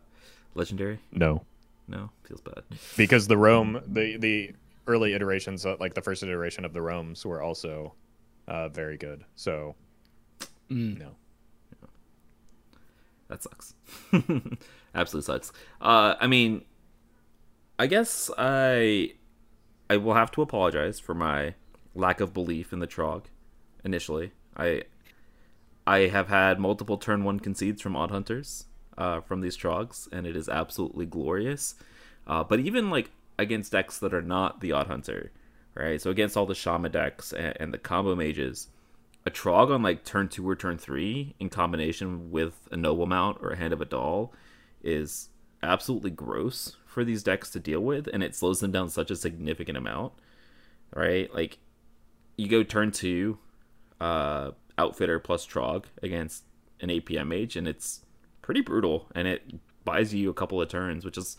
legendary. No, no, feels bad because the Roame the the early iterations, uh, like the first iteration of the Roames, were also uh, very good. So, mm. no. That sucks. (laughs) Absolutely sucks. Uh, I mean, I guess I I will have to apologize for my lack of belief in the Trogg initially. I I have had multiple turn one concedes from Odd Hunters uh, from these Troggs, and it is absolutely glorious. Uh, but even like against decks that are not the Odd Hunter, right? So against all the Shaman decks and, and the combo mages, a Trogg on like turn two or turn three in combination with a Noble Mount or a Hand of A'dal is absolutely gross for these decks to deal with, and it slows them down such a significant amount, right? Like you go turn two, uh, Outfitter plus Trogg against an APM mage, and it's pretty brutal, and it buys you a couple of turns, which is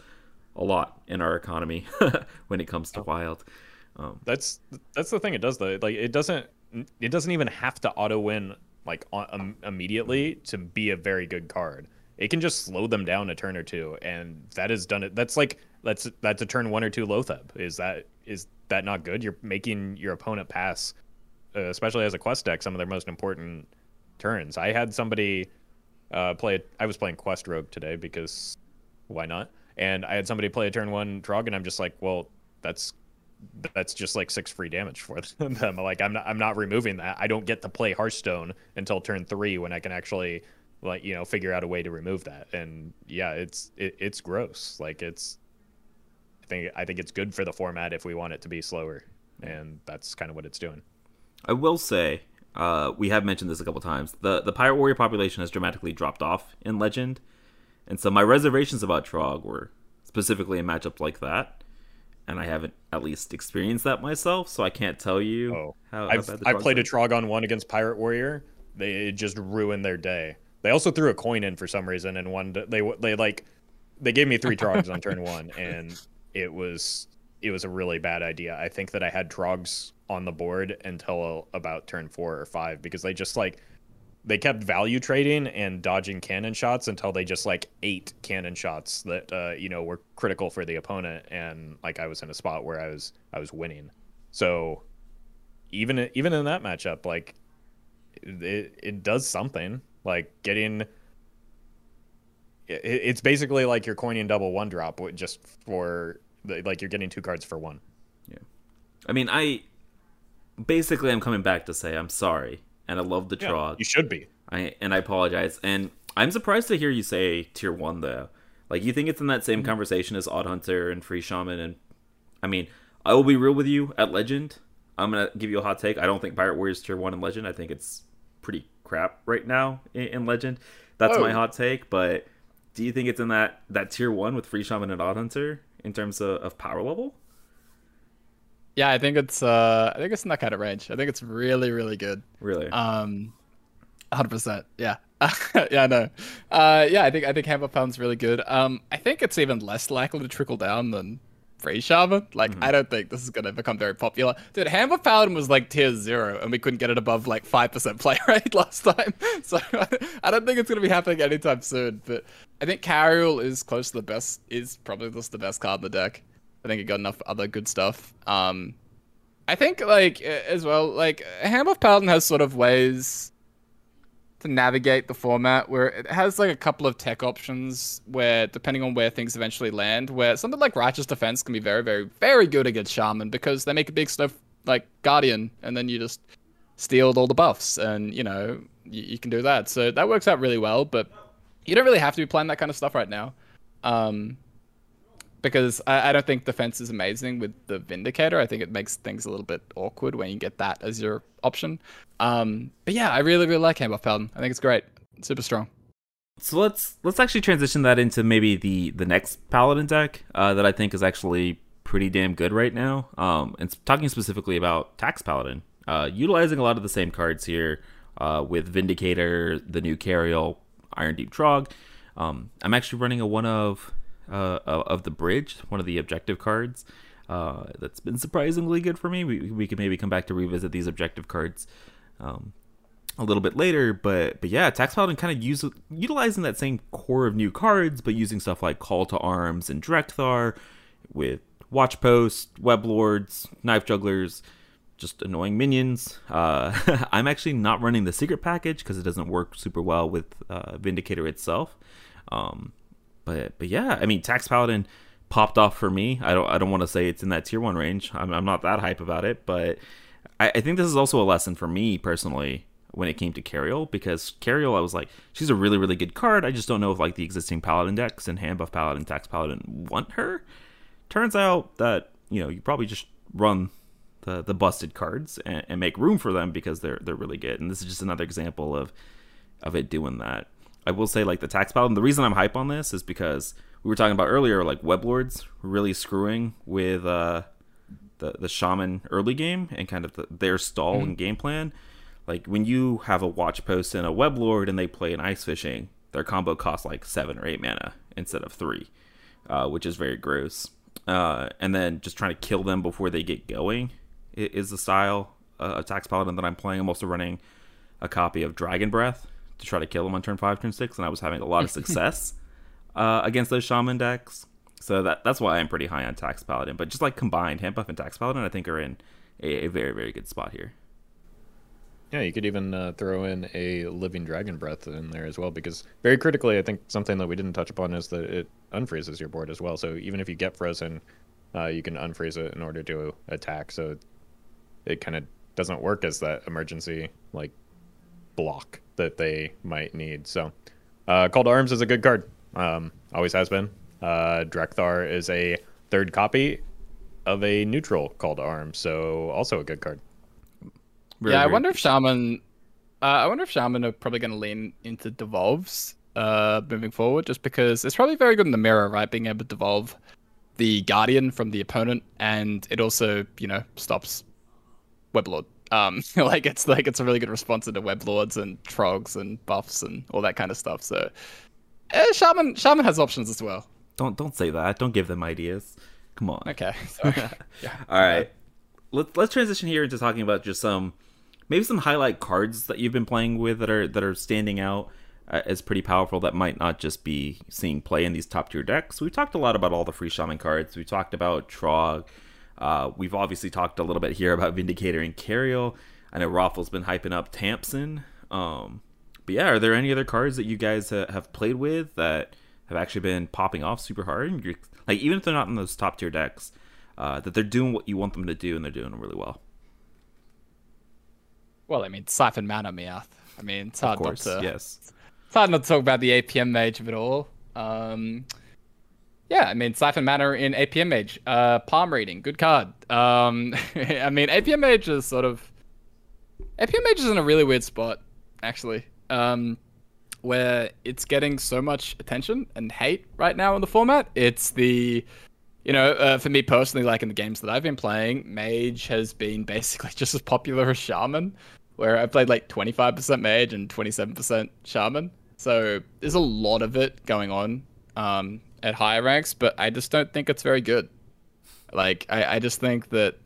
a lot in our economy (laughs) when it comes to wild. Um, that's that's the thing it does though. Like it doesn't it doesn't even have to auto win like um, immediately to be a very good card. It can just slow them down a turn or two, and that has done it. That's like that's that's a turn one or two Loatheb. Is that is that not good? You're making your opponent pass, uh, especially as a quest deck, some of their most important turns. I had somebody uh, play. I was playing Quest Rogue today because why not? and I had somebody play a turn one Trogg, and I'm just like, well, that's that's just like six free damage for (laughs) them. like I'm not I'm not removing that. I don't get to play Hearthstone until turn three when I can actually like you know figure out a way to remove that. And yeah, it's it, it's gross. Like it's I think I think it's good for the format if we want it to be slower, and that's kind of what it's doing. I will say. Uh, we have mentioned this a couple times. The the pirate warrior population has dramatically dropped off in Legend and so my reservations about Trogg were specifically a matchup like that. And I haven't at least experienced that myself, so I can't tell you oh. how, I've, how I played are. a Trogg on one against Pirate Warrior. They just ruined their day. They also threw a coin in for some reason, and one they they like they gave me three (laughs) Troggs on turn one, and it was it was a really bad idea. I think that I had Troggs on the board until about turn four or five because they just like they kept value trading and dodging cannon shots until they just like ate cannon shots that uh, you know were critical for the opponent and like I was in a spot where I was I was winning. So even even in that matchup like it it does something like getting it, it's basically like you're coining double one drop just for like you're getting two cards for one. Yeah. I mean, I basically I'm coming back to say I'm sorry and I love the yeah. You should be. I and I apologize. And I'm surprised to hear you say tier one though. Like you think it's in that same mm-hmm. conversation as Odd Hunter and Freeze Shaman and I mean, I will be real with you at Legend. I'm gonna give you a hot take. I don't think Pirate Warriors tier one in Legend. I think it's pretty crap right now in, in Legend. That's oh. my hot take. But do you think it's in that that tier one with Freeze Shaman and Odd Hunter in terms of, of power level? Yeah, I think it's uh I think it's in that kind of range. I think it's really, really good. Really? Um hundred percent. Yeah. (laughs) yeah, no. Uh yeah, I think I think Hammer Pound's really good. Um I think it's even less likely to trickle down than freeze shaman. Like, mm-hmm. I don't think this is gonna become very popular. Dude, Hammer Paladin was like tier zero, and we couldn't get it above like five percent play (laughs) rate last time. (laughs) So I don't think it's gonna be happening anytime soon. But I think Cariel is close to the best. Is probably just the best card in the deck. I think it got enough other good stuff. Um, I think like as well, like Hammer Paladin has sort of ways to navigate the format where it has like a couple of tech options where depending on where things eventually land, where something like Righteous Defense can be very, very, very good against Shaman because they make a big stuff like Guardian and then you just steal all the buffs and you know you, you, can do that. So that works out really well, but you don't really have to be playing that kind of stuff right now. Um, because I, I, don't think defense is amazing with the Vindicator. I think it makes things a little bit awkward when you get that as your option. Um, but yeah, I really really like Hand Buff Paladin. I think it's great, super strong. So let's let's actually transition that into maybe the the next Paladin deck uh, that I think is actually pretty damn good right now. Um, and talking specifically about Tax Paladin, uh, utilizing a lot of the same cards here uh, with Vindicator, the new Cariel, Irondeep Trogg. Um, I'm actually running a one of uh, of the bridge, one of the objective cards. Uh, that's been surprisingly good for me. We, we can maybe come back to revisit these objective cards um, a little bit later, but but yeah, Tax Paladin kind of use utilizing that same core of new cards, but using stuff like Call to Arms and Drek'Thar with Watch Post, Web Lords, Knife Jugglers, just annoying minions. Uh, (laughs) I'm actually not running the secret package because it doesn't work super well with uh, Vindicator itself. Um, but but yeah, I mean, Tax Paladin popped off for me. I don't I don't want to say it's in that tier one range. I'm, I'm not that hype about it, but I, I think this is also a lesson for me personally when it came to Cariel because Cariel I was like she's a really really good card. I just don't know if like the existing Paladin decks and hand buff Paladin, Tax Paladin want her. Turns out that you know you probably just run the the busted cards and, and make room for them because they're they're really good. And this is just another example of of it doing that. I will say like the tax paladin. The reason I'm hype on this is because we were talking about earlier, like web lords really screwing with uh, the the shaman early game and kind of the, their stall mm-hmm. and game plan. Like when you have a watch post and a web lord and they play an ice fishing, their combo costs like seven or eight mana instead of three, uh, which is very gross. Uh, and then just trying to kill them before they get going is the style uh, of tax paladin that I'm playing. I'm also running a copy of Dragon Breath, to try to kill him on turn five, turn six, and I was having a lot of (laughs) success uh, against those shaman decks. So that that's why I'm pretty high on Tax Paladin. But just like combined, Hand Buff and Tax Paladin, I think are in a, a very very good spot here. Yeah, you could even uh, throw in a Living Dragon Breath in there as well, because very critically, I think something that we didn't touch upon is that it unfreezes your board as well. So even if you get frozen, uh, you can unfreeze it in order to attack. So it kind of doesn't work as that emergency like block that they might need. So, uh, Call to Arms is a good card. Um, always has been. Uh, Drek'Thar is a third copy of a neutral Call to Arms, so also a good card. Very, yeah, I wonder if Shaman. Uh, I wonder if Shaman are probably going to lean into devolves uh, moving forward, just because it's probably very good in the mirror, right? Being able to devolve the Guardian from the opponent, and it also, you know, stops Weblord um, (laughs) like it's like it's a really good response to web lords and troggs and buffs and all that kind of stuff. So, eh, shaman shaman has options as well. Don't don't say that. Don't give them ideas. Come on. Okay. (laughs) (laughs) yeah. All right. Let's let's transition here into talking about just some maybe some highlight cards that you've been playing with that are that are standing out uh, as pretty powerful that might not just be seeing play in these top tier decks. We talked a lot about all the freeze shaman cards. We talked about Trogg. Uh, we've obviously talked a little bit here about Vindicator and Cariel. I know Roffle's been hyping up Tamsin. Um, but yeah, are there any other cards that you guys uh, have played with that have actually been popping off super hard? You're, like even if they're not in those top tier decks, uh, that they're doing what you want them to do and they're doing them really well. Well, I mean, Siphon Mana Meowth. I mean, it's hard course, not to. Yes. It's hard not to talk about the APM mage of it all. Um, yeah, I mean, Siphon Mana in APM Mage. Uh, palm reading, good card. Um, (laughs) I mean, APM Mage is sort of. APM Mage is in a really weird spot, actually, um, where it's getting so much attention and hate right now in the format. It's the. You know, uh, for me personally, like in the games that I've been playing, Mage has been (laughs) basically just as popular as Shaman, where I played like 25% Mage and 27% Shaman. So there's a lot of it going on. Um, at higher ranks, but I just don't think it's very good. Like I, I just think that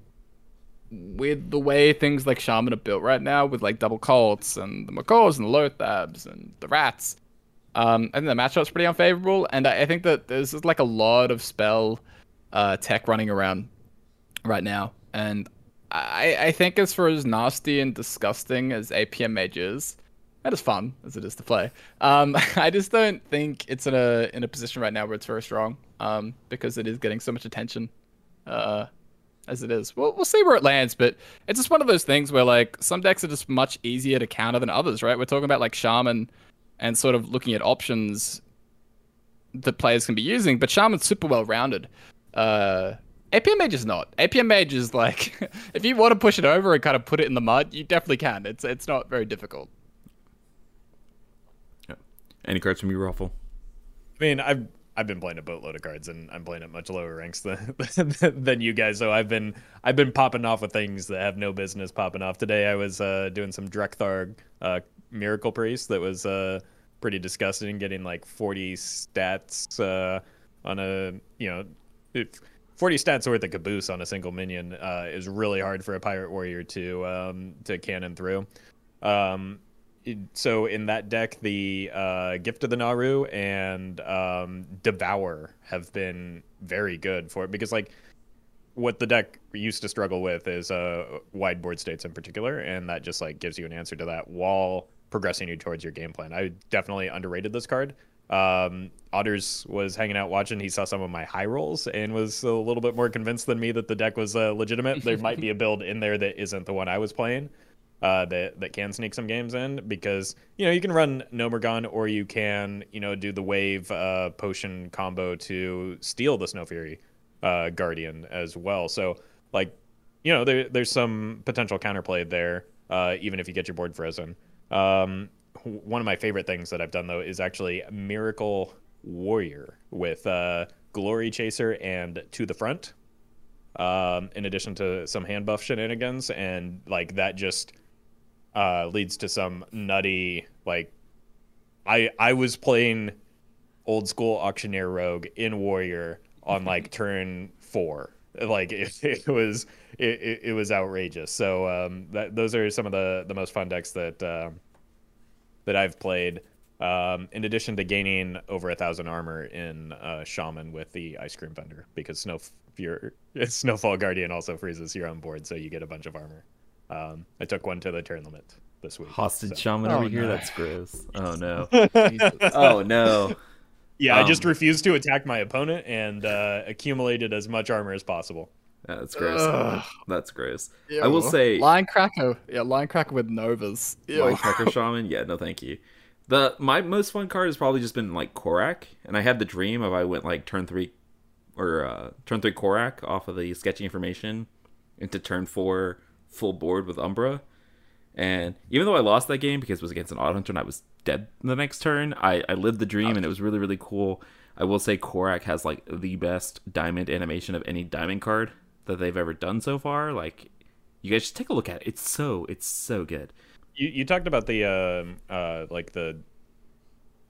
with the way things like Shaman are built right now, with like double cults and the Macaws and the Loathebs and the rats, um, I think the matchup's pretty unfavorable, and I, I think that there's just, like a lot of spell uh, tech running around right now, and I, I think as for as nasty and disgusting as APM Mage is, as fun as it is to play, um, (laughs) I just don't think it's in a in a position right now where it's very strong, um, because it is getting so much attention, uh, as it is. We'll we'll see where it lands, but it's just one of those things where like some decks are just much easier to counter than others, right? We're talking about like Shaman, and sort of looking at options that players can be using, but Shaman's super well rounded. Uh, APM Mage is not. APM Mage is like, (laughs) if you want to push it over and kind of put it in the mud, you definitely can. It's it's not very difficult. Any cards from you, Roffle? I mean, I've I've been playing a boatload of cards, and I'm playing at much lower ranks than (laughs) than you guys. So I've been I've been popping off with things that have no business popping off. Today I was uh, doing some Drektharg uh, Miracle Priest that was uh, pretty disgusting, getting like 40 stats uh, on a you know. It, 40 stats worth of caboose on a single minion uh, is really hard for a pirate warrior to um, to cannon through. Um, so in that deck, the uh, Gift of the Naaru and um, Devour have been very good for it because like what the deck used to struggle with is uh, wide board states in particular, and that just like gives you an answer to that while progressing you towards your game plan. I definitely underrated this card. Um, Otters was hanging out watching. He saw some of my high rolls and was a little bit more convinced than me that the deck was uh, legitimate. There might be a (laughs) build in there that isn't the one I was playing. Uh, that that can sneak some games in because you know you can run Nomergon or you can you know do the wave uh, potion combo to steal the Snow Fury uh, Guardian as well. So like you know there, there's some potential counterplay there uh, even if you get your board frozen. Um, one of my favorite things that I've done though is actually Miracle Warrior with uh, Glory Chaser and To the Front. Um, in addition to some hand buff shenanigans, and like that just uh, leads to some nutty like. I I was playing old school auctioneer rogue in warrior on like (laughs) turn four. Like (laughs) it, it was it, it, it was outrageous. So um, that those are some of the the most fun decks that. Uh, that I've played. Um, in addition to gaining over a thousand armor in uh, Shaman with the ice cream vendor, because Snow your (laughs) Snowfall Guardian also freezes your own board, so you get a bunch of armor. Um, I took one to the turn limit this week. Hostage so. Shaman Oh, over here. no. That's gross. Oh no. (laughs) Jesus. oh no. Yeah, I just Um, refused to attack my opponent and uh, accumulated as much armor as possible. That's gross. Ugh. That's gross. I will say- Lion Cracker. Yeah, Lion Cracker with Novas. Ew. Light Cracker (laughs) Shaman? Yeah, no thank you. The my most fun card has probably just been like Korrak, and I had the dream of I went like turn three or uh, turn three Korrak off of the sketchy information into turn four full board with Umbra. And even though I lost that game because it was against an odd hunter and I was dead the next turn, I, I lived the dream and it was really, really cool. I will say Korrak has like the best diamond animation of any diamond card that they've ever done so far. Like you guys just take a look at it. It's so it's so good. You you talked about the uh, uh, like the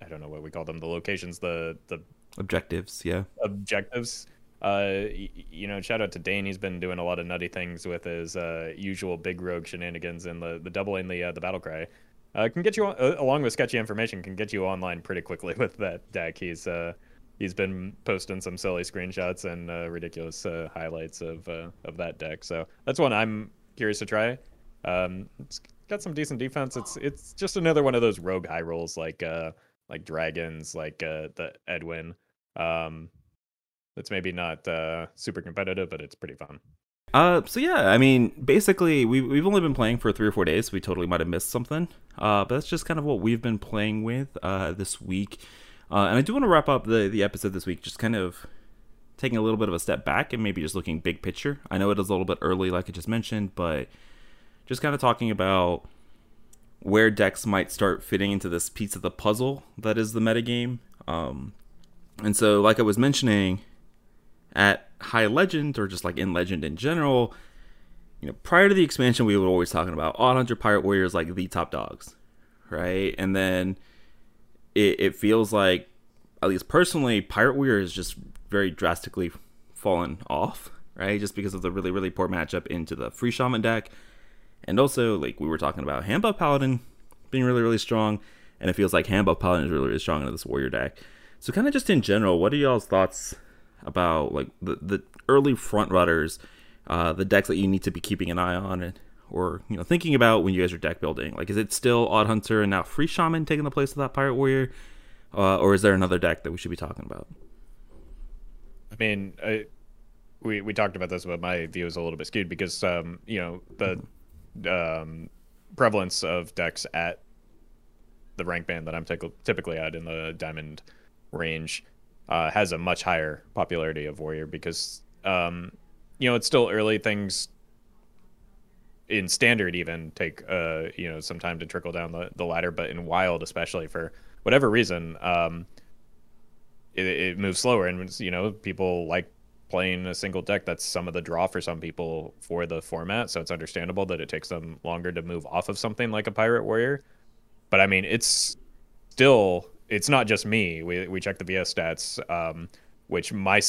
I don't know what we call them the locations the the Objectives, yeah. objectives. Uh, you know, shout out to Dane. He's been doing a lot of nutty things with his uh, usual big rogue shenanigans and the the doubling the uh, the battle cry. Uh, can get you on, uh, along with sketchy information can get you online pretty quickly (laughs) with that deck. He's uh, he's been posting some silly screenshots and ridiculous highlights of uh, of that deck. So that's one I'm curious to try. Um, it's got some decent defense. It's it's just another one of those rogue high rolls like uh like dragons, like uh the Edwin. Um, it's maybe not uh, super competitive, but it's pretty fun. Uh, so yeah, I mean, basically, we we've only been playing for three or four days. So we totally might have missed something. Uh, but that's just kind of what we've been playing with uh this week. Uh, and I do want to wrap up the the episode this week, just kind of taking a little bit of a step back and maybe just looking big picture. I know it is a little bit early, like I just mentioned, but just kind of talking about where decks might start fitting into this piece of the puzzle that is the metagame. Um, and so, like I was mentioning, at High Legend or just like in Legend in general, you know, prior to the expansion, we were always talking about Odd Hunter Pirate Warriors like the top dogs, right? And then it, it feels like, at least personally, Pirate Warrior is just very drastically fallen off, right? Just because of the really, really poor matchup into the freeze shaman deck. And also, like we were talking about, hand paladin being really, really strong. And it feels like hand paladin is really, really strong into this warrior deck. So kind of just in general, what are y'all's thoughts about like the, the early front runners, uh, the decks that you need to be keeping an eye on and or you know thinking about when you guys are deck building? Like, is it still Odd Hunter and now Freeze Shaman taking the place of that Pirate Warrior, uh, or is there another deck that we should be talking about? I mean, I, we we talked about this, but my view is a little bit skewed because um, you know the um, prevalence of decks at the rank band that I'm t- typically at in the diamond range uh, has a much higher popularity of warrior because um, you know it's still early things in standard even take uh, you know some time to trickle down the, the ladder but in wild especially for whatever reason um, it, it moves slower and you know people like playing a single deck that's some of the draw for some people for the format so it's understandable that it takes them longer to move off of something like a pirate warrior. But i mean it's still it's not just me we, we check the vs stats um, which my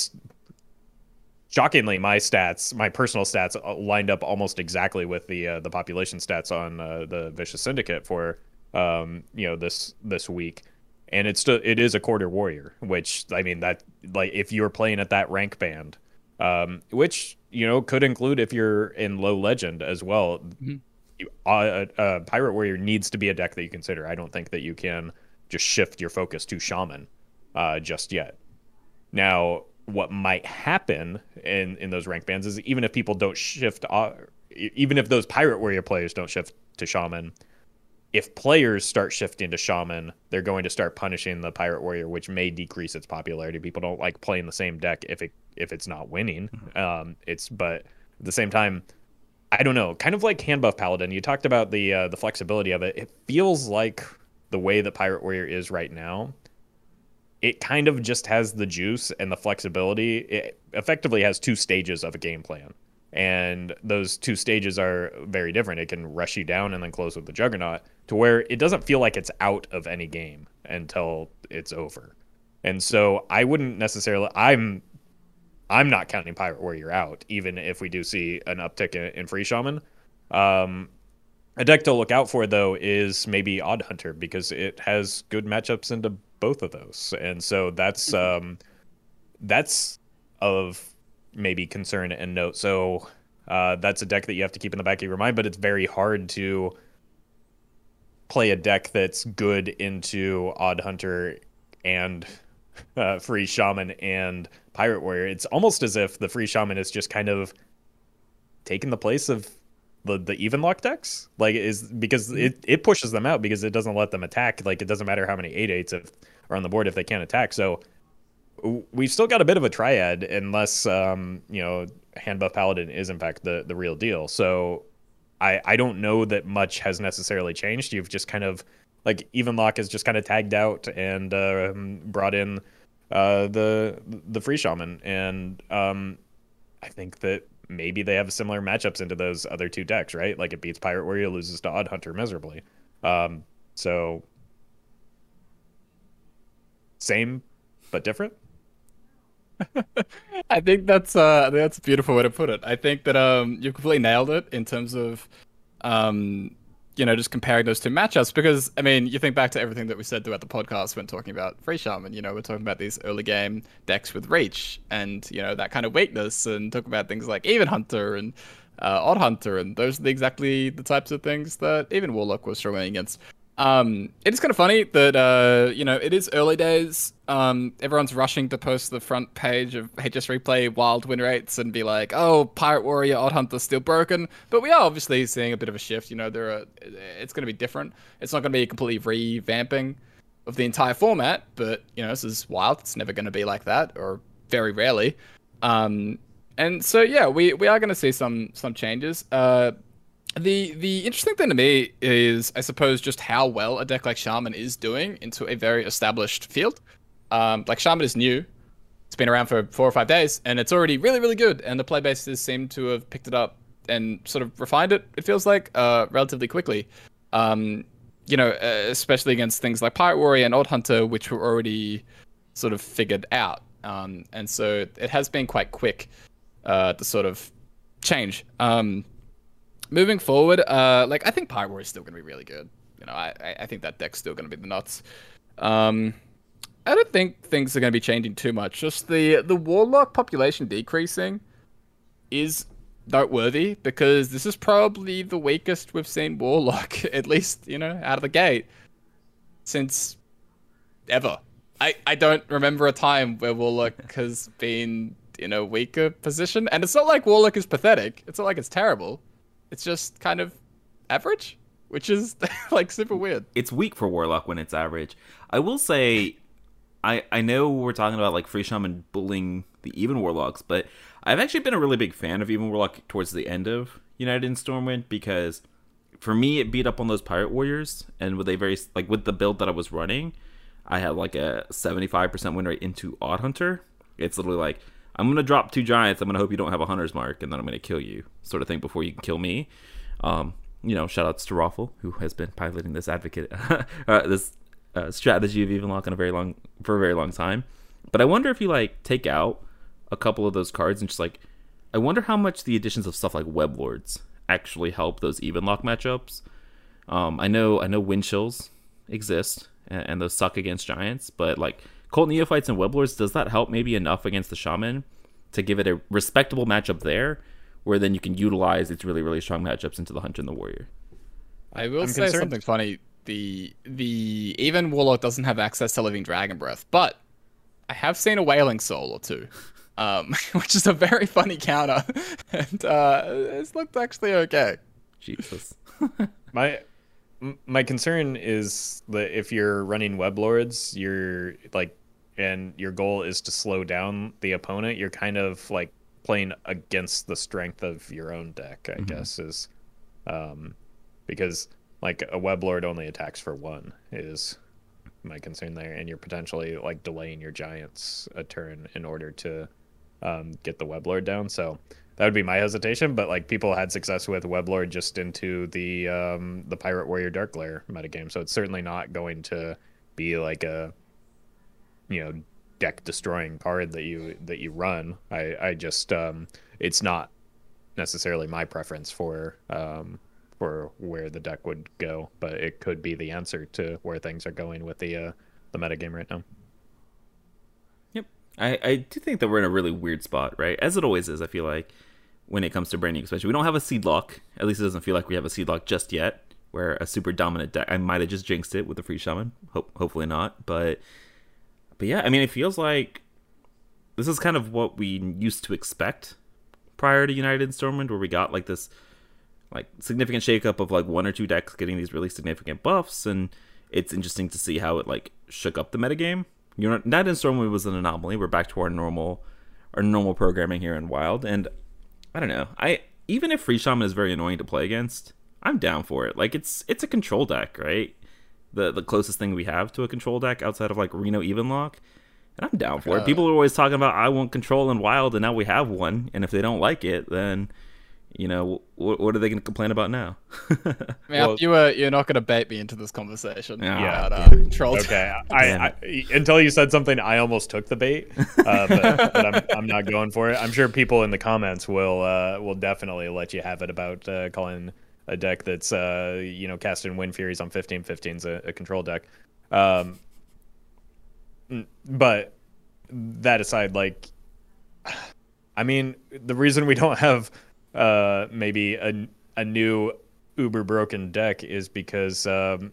shockingly my stats my personal stats uh, lined up almost exactly with the uh, the population stats on uh, the vicious syndicate for um, you know this this week and it's still it is a quarter warrior, which I mean that like if you're playing at that rank band, um, which you know could include if you're in low legend as well. Mm-hmm. a, a, pirate warrior needs to be a deck that you consider. I don't think that you can just shift your focus to shaman uh, just yet. Now, what might happen in in those rank bands is even if people don't shift, uh, even if those pirate warrior players don't shift to shaman, if players start shifting to shaman, they're going to start punishing the pirate warrior, which may decrease its popularity. People don't like playing the same deck if it if it's not winning. Mm-hmm. Um, it's but at the same time, I don't know. Kind of like hand buff paladin. You talked about the uh, the flexibility of it. It feels like the way that pirate warrior is right now. It kind of just has the juice and the flexibility. It effectively has two stages of a game plan and those two stages are very different. It can rush you down and then close with the juggernaut to where it doesn't feel like it's out of any game until it's over. And so I wouldn't necessarily I'm I'm not counting Pirate Warrior out, even if we do see an uptick in, in freeze shaman. Um, a deck to look out for though is maybe Odd Hunter because it has good matchups into both of those, and so that's mm-hmm. um, that's of maybe concern and note. So uh, that's a deck that you have to keep in the back of your mind, but it's very hard to play a deck that's good into Odd Hunter and uh, Freeze Shaman and Pirate Warrior. It's almost as if the Freeze Shaman is just kind of taking the place of the the even lock decks? Like is because it, it pushes them out because it doesn't let them attack. Like it doesn't matter how many eight eights are on the board if they can't attack. So we've still got a bit of a triad unless um, you know hand buff paladin is in fact the the real deal. So I I don't know that much has necessarily changed. You've just kind of like even lock has just kind of tagged out and uh, brought in uh, the the free shaman, and um, I think that maybe they have similar matchups into those other two decks, right? Like it beats Pirate Warrior, loses to Odd Hunter miserably. Um, so same but different. (laughs) I think that's uh that's a beautiful way to put it. I think that um you completely nailed it in terms of um you know just comparing those two matchups because I mean you think back to everything that we said throughout the podcast when talking about Freeze Shaman, you know, we're talking about these early game decks with reach and you know that kind of weakness and talk about things like even Hunter and uh, Odd Hunter and those are the, exactly the types of things that even Warlock was struggling against. Um, it is kind of funny that uh, you know it is early days. Um, everyone's rushing to post the front page of HS Replay wild win rates and be like, "Oh, Pirate Warrior, Odd Hunter still broken." But we are obviously seeing a bit of a shift. You know, there are. It's going to be different. It's not going to be a completely revamping of the entire format. But you know, this is wild. It's never going to be like that, or very rarely. Um, and so yeah, we we are going to see some some changes. Uh, the the interesting thing to me is, I suppose, just how well a deck like Shaman is doing into a very established field. Um, like Shaman is new; it's been around for four or five days, and it's already really, really good. And the play bases seem to have picked it up and sort of refined it. It feels like uh, relatively quickly. Um, you know, uh, especially against things like Pirate Warrior and Odd Hunter, which were already sort of figured out. Um, and so it has been quite quick uh, to sort of change. Um, moving forward, uh, like I think Pirate Warrior is still going to be really good. You know, I I think that deck's still going to be the nuts. Um, I don't think things are going to be changing too much. Just the the warlock population decreasing is noteworthy because this is probably the weakest we've seen warlock, (laughs) at least you know out of the gate, since ever. I, I don't remember a time where Warlock has been in a weaker position. And it's not like Warlock is pathetic. It's not like it's terrible. It's just kind of average, which is (laughs) like super weird. It's weak for Warlock when it's average. I will say, I I know we're talking about like Freeze Shaman bullying the Even Warlocks, but I've actually been a really big fan of Even Warlock towards the end of United in Stormwind because for me it beat up on those Pirate Warriors and with a very like with the build that I was running, I had like a 75% win rate into Odd Hunter. It's literally like I'm gonna drop two giants. I'm gonna hope you don't have a hunter's mark, and then I'm gonna kill you, sort of thing, before you can kill me. Um, you know, shout outs to Roffle, who has been piloting this advocate, (laughs) uh, this uh, strategy of even lock on a very long for a very long time. But I wonder if you like take out a couple of those cards and just like, I wonder how much the additions of stuff like web lords actually help those even lock matchups. Um, I know I know wind chills exist and, and those suck against giants, but like Cult Neophytes and web lords, does that help maybe enough against the Shaman to give it a respectable matchup there, where then you can utilize its really, really strong matchups into the Hunter and the Warrior? I will I'm say concerned. something funny. The the even Warlock doesn't have access to Living Dragon Breath, but I have seen a Wailing Soul or two, um, (laughs) which is a very funny counter, (laughs) and uh, it's looked actually okay. Jesus. (laughs) My my concern is that if you're running web lords, you're like and your goal is to slow down the opponent, you're kind of like playing against the strength of your own deck, I mm-hmm. guess, is um, because like a web lord only attacks for one is my concern there, and you're potentially like delaying your giants a turn in order to um, get the web lord down. So that would be my hesitation. But like people had success with web lord just into the um, the pirate warrior dark lair metagame, so it's certainly not going to be like a you know deck destroying card that you that you run. I I just um, it's not necessarily my preference for um, for where the deck would go, but it could be the answer to where things are going with the uh, the metagame right now. Yep, I I do think that we're in a really weird spot, right? As it always is. I feel like when it comes to branding expansion, we don't have a seed lock. At least it doesn't feel like we have a seed lock just yet. Where a super dominant deck, I might have just jinxed it with the freeze shaman. Hope, hopefully not, but but yeah, I mean, it feels like this is kind of what we used to expect prior to United Stormwind, where we got like this like significant shakeup of like one or two decks getting these really significant buffs, and it's interesting to see how it like shook up the metagame. You know, United Stormwind was an anomaly. We're back to our normal our normal programming here in Wild, and I don't know. I even if Freeze Shaman is very annoying to play against, I'm down for it. Like it's it's a control deck, right? the the closest thing we have to a control deck outside of like Reno Evenlock. And I'm down for uh, it. People are always talking about I want control in wild, and now we have one. And if they don't like it, then you know what, what are they going to complain about now? (laughs) Man, well, you were you're not going to bait me into this conversation. Yeah, about, uh, control. Okay, I, (laughs) I, until you said something, I almost took the bait, uh, but, but I'm, (laughs) I'm, not going for it. I'm sure people in the comments will uh, will definitely let you have it about uh, calling a deck that's uh, you know casting Wind Furies on 15 15 is a, a control deck. Um, but that aside, like, (sighs) I mean, the reason we don't have uh, maybe a, a new uber broken deck is because um,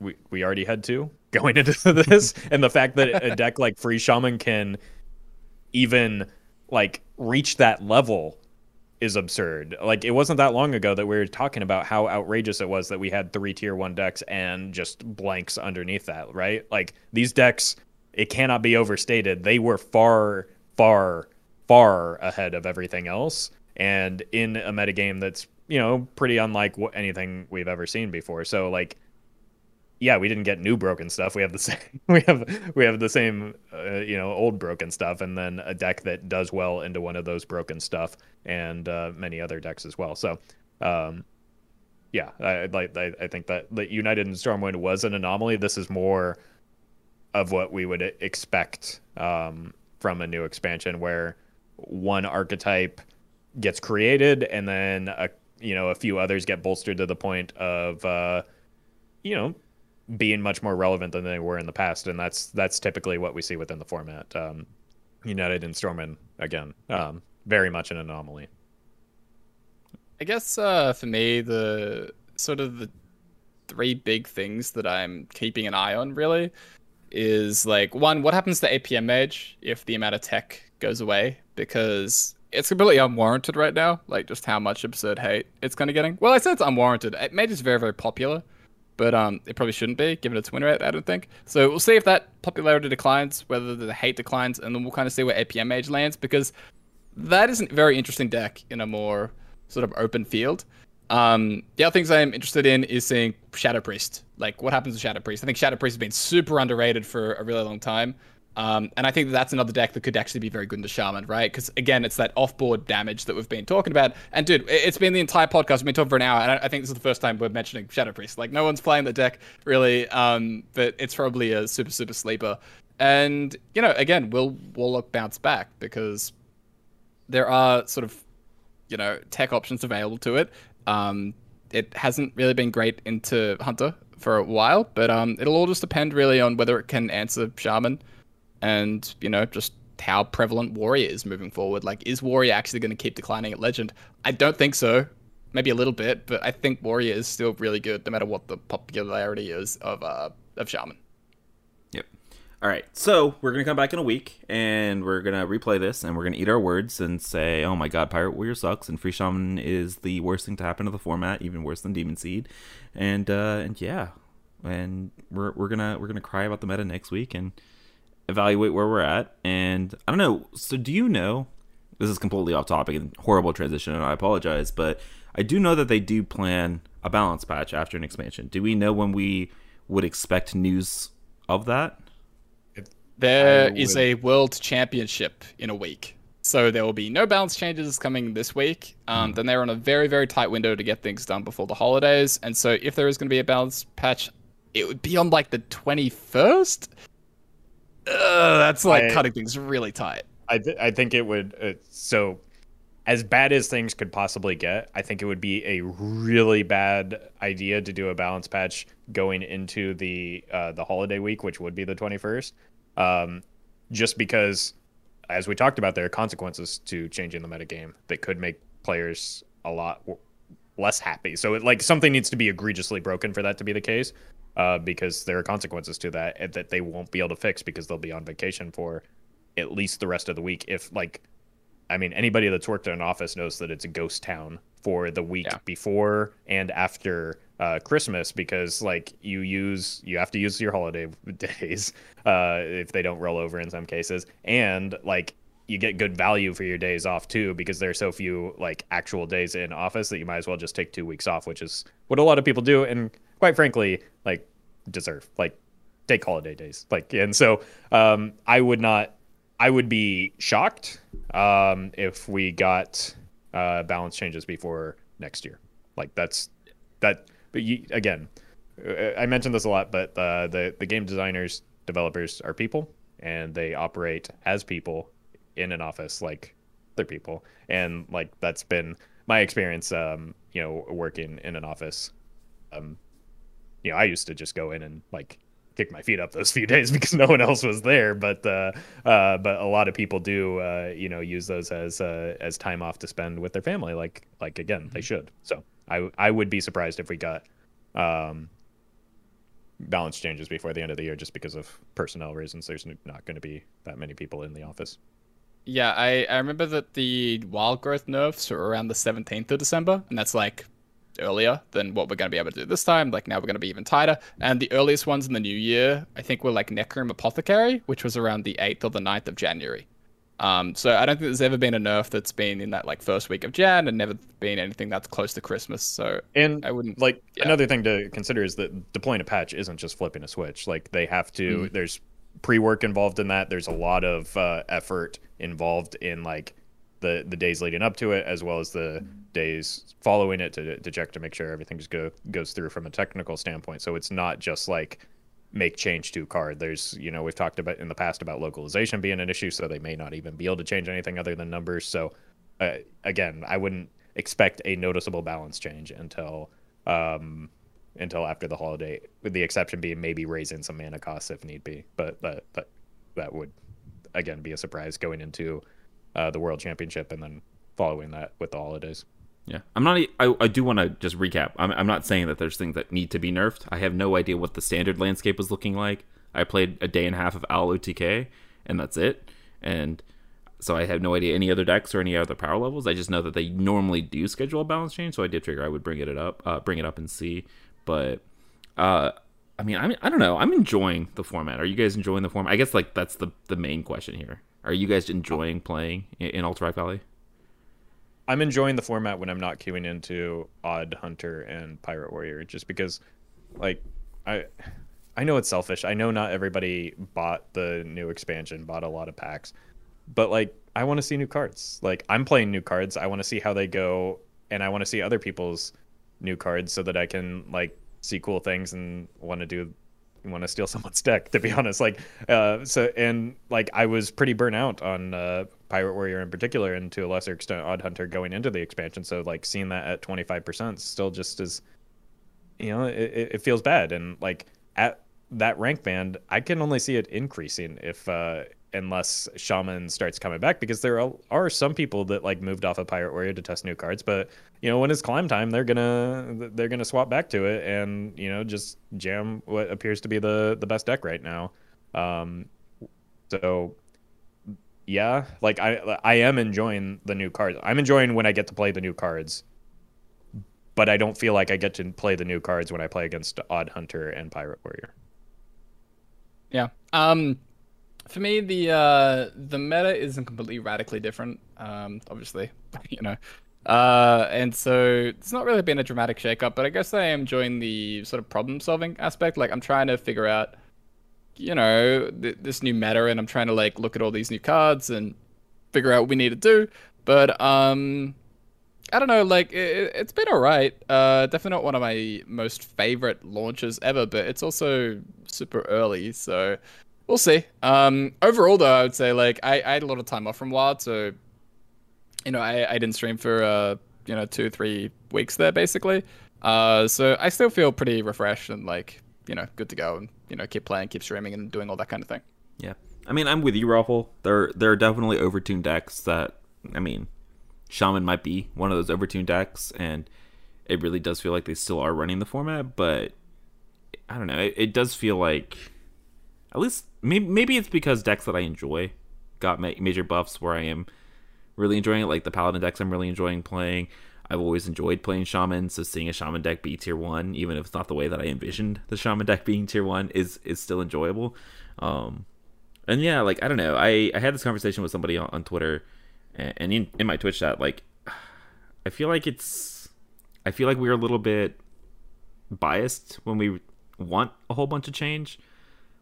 we we already had two (laughs) going into this, and the fact that a deck like Freeze Shaman can even like reach that level is absurd. Like it wasn't that long ago that we were talking about how outrageous it was that we had three tier one decks and just blanks underneath that, right? Like these decks, it cannot be overstated. They were far, far, far ahead of everything else, and in a metagame that's you know pretty unlike what, anything we've ever seen before. So like yeah, we didn't get new broken stuff. We have the (laughs) same. We have we have the same, uh, you know, old broken stuff, and then a deck that does well into one of those broken stuff, and uh, many other decks as well. So, um, yeah, I like. I, I, think that the United in Stormwind was an anomaly. This is more of what we would expect um, from a new expansion, where one archetype gets created and then a you know a few others get bolstered to the point of uh, you know being much more relevant than they were in the past, and that's that's typically what we see within the format. Um, United and Stormin again, um, very much an anomaly. I guess uh, for me, the sort of the three big things that I'm keeping an eye on really is like one, what happens to APM Mage if the amount of tech goes away? Because it's completely unwarranted right now, like just how much absurd hate it's kind of getting. Well, I said it's unwarranted. Mage is very, very popular, but um, it probably shouldn't be given its win rate. I don't think. So we'll see if that popularity declines, whether the hate declines, and then we'll kind of see where APM Mage lands because that is a very interesting deck in a more sort of open field. Um, the other things I am interested in is seeing Shadow Priest. Like, what happens to Shadow Priest? I think Shadow Priest has been super underrated for a really long time. Um, and I think that that's another deck that could actually be very good into Shaman, right? Because again, it's that off-board damage that we've been talking about. And dude, it's been the entire podcast. We've been talking for an hour, and I think this is the first time we're mentioning Shadow Priest. Like, no one's playing the deck really, um, but it's probably a super super sleeper. And you know, again, will Warlock bounce back because there are sort of you know tech options available to it. Um, it hasn't really been great into Hunter for a while, but um, it'll all just depend really on whether it can answer Shaman and, you know, just how prevalent Warrior is moving forward. Like, is Warrior actually going to keep declining at Legend? I don't think so. Maybe a little bit, but I think Warrior is still really good no matter what the popularity is of uh, of Shaman. Yep. All right. So we're gonna come back in a week and we're gonna replay this and we're gonna eat our words and say, "Oh my God, Pirate Warrior sucks and Freeze Shaman is the worst thing to happen to the format, even worse than Demon Seed." And uh, and yeah, and we're we're gonna we're gonna cry about the meta next week and evaluate where we're at. And I don't know. So, do you know? This is completely off topic and horrible transition, and I apologize. But I do know that they do plan a balance patch after an expansion. Do we know when we would expect news of that? There is a world championship in a week. So there will be no balance changes coming this week. Um, mm. Then they're on a very, very tight window to get things done before the holidays. And so if there is going to be a balance patch, it would be on like the 21st uh, that's like I, cutting things really tight. I th- I think it would. Uh, so, as bad as things could possibly get, I think it would be a really bad idea to do a balance patch going into the uh, the holiday week, which would be the twenty first. Um, just because, as we talked about, there are consequences to changing the metagame that could make players a lot less happy. So, it, like something needs to be egregiously broken for that to be the case uh, because there are consequences to that that they won't be able to fix because they'll be on vacation for at least the rest of the week. If like, I mean, anybody that's worked in an office knows that it's a ghost town for the week yeah. before and after uh, Christmas because like you use you have to use your holiday (laughs) days uh, if they don't roll over in some cases, and like you get good value for your days off too because there are so few like actual days in office that you might as well just take two weeks off, which is what a lot of people do. And quite frankly, like deserve. Like take holiday days. Like and so um, I would not. I would be shocked um, if we got uh, balance changes before next year. Like that's that. But you, again, uh, I mentioned this a lot, but uh, the the game designers, developers are people, and they operate as people in an office like other people, and like that's been my experience. Um, you know, working in an office. Um, you know, I used to just go in and like kick my feet up those (laughs) few days because no one else was there. But uh, uh, but a lot of people do, uh, you know, use those as uh, as time off to spend with their family. Like like again, they mm-hmm. should. So I I would be surprised if we got um, balance changes before the end of the year just because of personnel reasons. There's not going to be that many people in the office. Yeah, I, I remember that the wild growth nerfs were around the 17th of December, and that's like earlier than what we're going to be able to do this time. Like now we're going to be even tighter. And the earliest ones in the new year, I think, were like Necrium Apothecary, which was around the 8th or the 9th of January. Um, so I don't think there's ever been a nerf that's been in that like first week of Jan, and never been anything that's close to Christmas. So and I wouldn't like yeah. another thing to consider is that deploying a patch isn't just flipping a switch. Like they have to. Mm. There's pre-work involved in that. There's a lot of uh, effort involved in like the the days leading up to it, as well as the days following it to, to check to make sure everything just go, goes through from a technical standpoint. So it's not just like make change to card. There's, you know, we've talked about in the past about localization being an issue, so they may not even be able to change anything other than numbers. So, uh, again, I wouldn't expect a noticeable balance change until um, until after the holiday, with the exception being maybe raising some mana costs if need be. But but but that would again be a surprise going into uh, the World Championship and then following that with the holidays. Yeah, I'm not. I, I do want to just recap. I'm, I'm not saying that there's things that need to be nerfed. I have no idea what the standard landscape was looking like. I played a day and a half of Owl OTK, and that's it. And so I have no idea any other decks or any other power levels. I just know that they normally do schedule a balance change, so I did figure I would bring it up, uh, bring it up and see. But uh, I mean, I mean, I don't know. I'm enjoying the format. Are you guys enjoying the format? I guess like that's the the main question here. Are you guys enjoying playing in, in Alterac Valley? I'm enjoying the format when I'm not queuing into Odd Hunter and Pirate Warrior, just because, like, I, I know it's selfish. I know not everybody bought the new expansion, bought a lot of packs, but like, I want to see new cards. Like, I'm playing new cards. I want to see how they go, and I want to see other people's new cards so that I can like see cool things and want to do want to steal (laughs) someone's deck to be honest like uh so and like i was pretty burnt out on uh pirate warrior in particular and to a lesser extent odd hunter going into the expansion. So like seeing that at 25% still just as you know it, it feels bad. And like at that rank band i can only see it increasing if uh unless shaman starts coming back because there are, some people that like moved off of pirate warrior to test new cards but you know when it's climb time they're gonna they're gonna swap back to it and you know just jam what appears to be the the best deck right now. Um so yeah like i i am enjoying the new cards. I'm enjoying when i get to play the new cards but i don't feel like i get to play the new cards when i play against odd hunter and pirate warrior. Yeah. Um for me, the uh, the meta isn't completely radically different. Um, obviously, (laughs) you know, uh, and so it's not really been a dramatic shakeup. But I guess I am enjoying the sort of problem solving aspect. Like I'm trying to figure out, you know, th- this new meta, and I'm trying to like look at all these new cards and figure out what we need to do. But um, I don't know, like it, has been alright. Uh, definitely not one of my most favorite launches ever, but it's also super early, so we'll see. Um, overall, though, I would say like I, I had a lot of time off from WoD, so you know I, I didn't stream for uh you know two three weeks there basically. Uh, so I still feel pretty refreshed and like you know good to go and you know keep playing, keep streaming, and doing all that kind of thing. Yeah, I mean I'm with you, Roffle. There there are definitely overtuned decks that I mean, Shaman might be one of those overtuned decks, and it really does feel like they still are running the format, but I don't know. It, it does feel like at least maybe maybe it's because decks that I enjoy got ma- major buffs where I am really enjoying it. Like the Paladin decks, I'm really enjoying playing. I've always enjoyed playing Shaman, so seeing a Shaman deck be tier one, even if it's not the way that I envisioned the Shaman deck being tier one, is is still enjoyable. Um, and yeah, like I don't know, I I had this conversation with somebody on, on Twitter, and, and in, in my Twitch chat, like I feel like it's I feel like we're a little bit biased when we want a whole bunch of change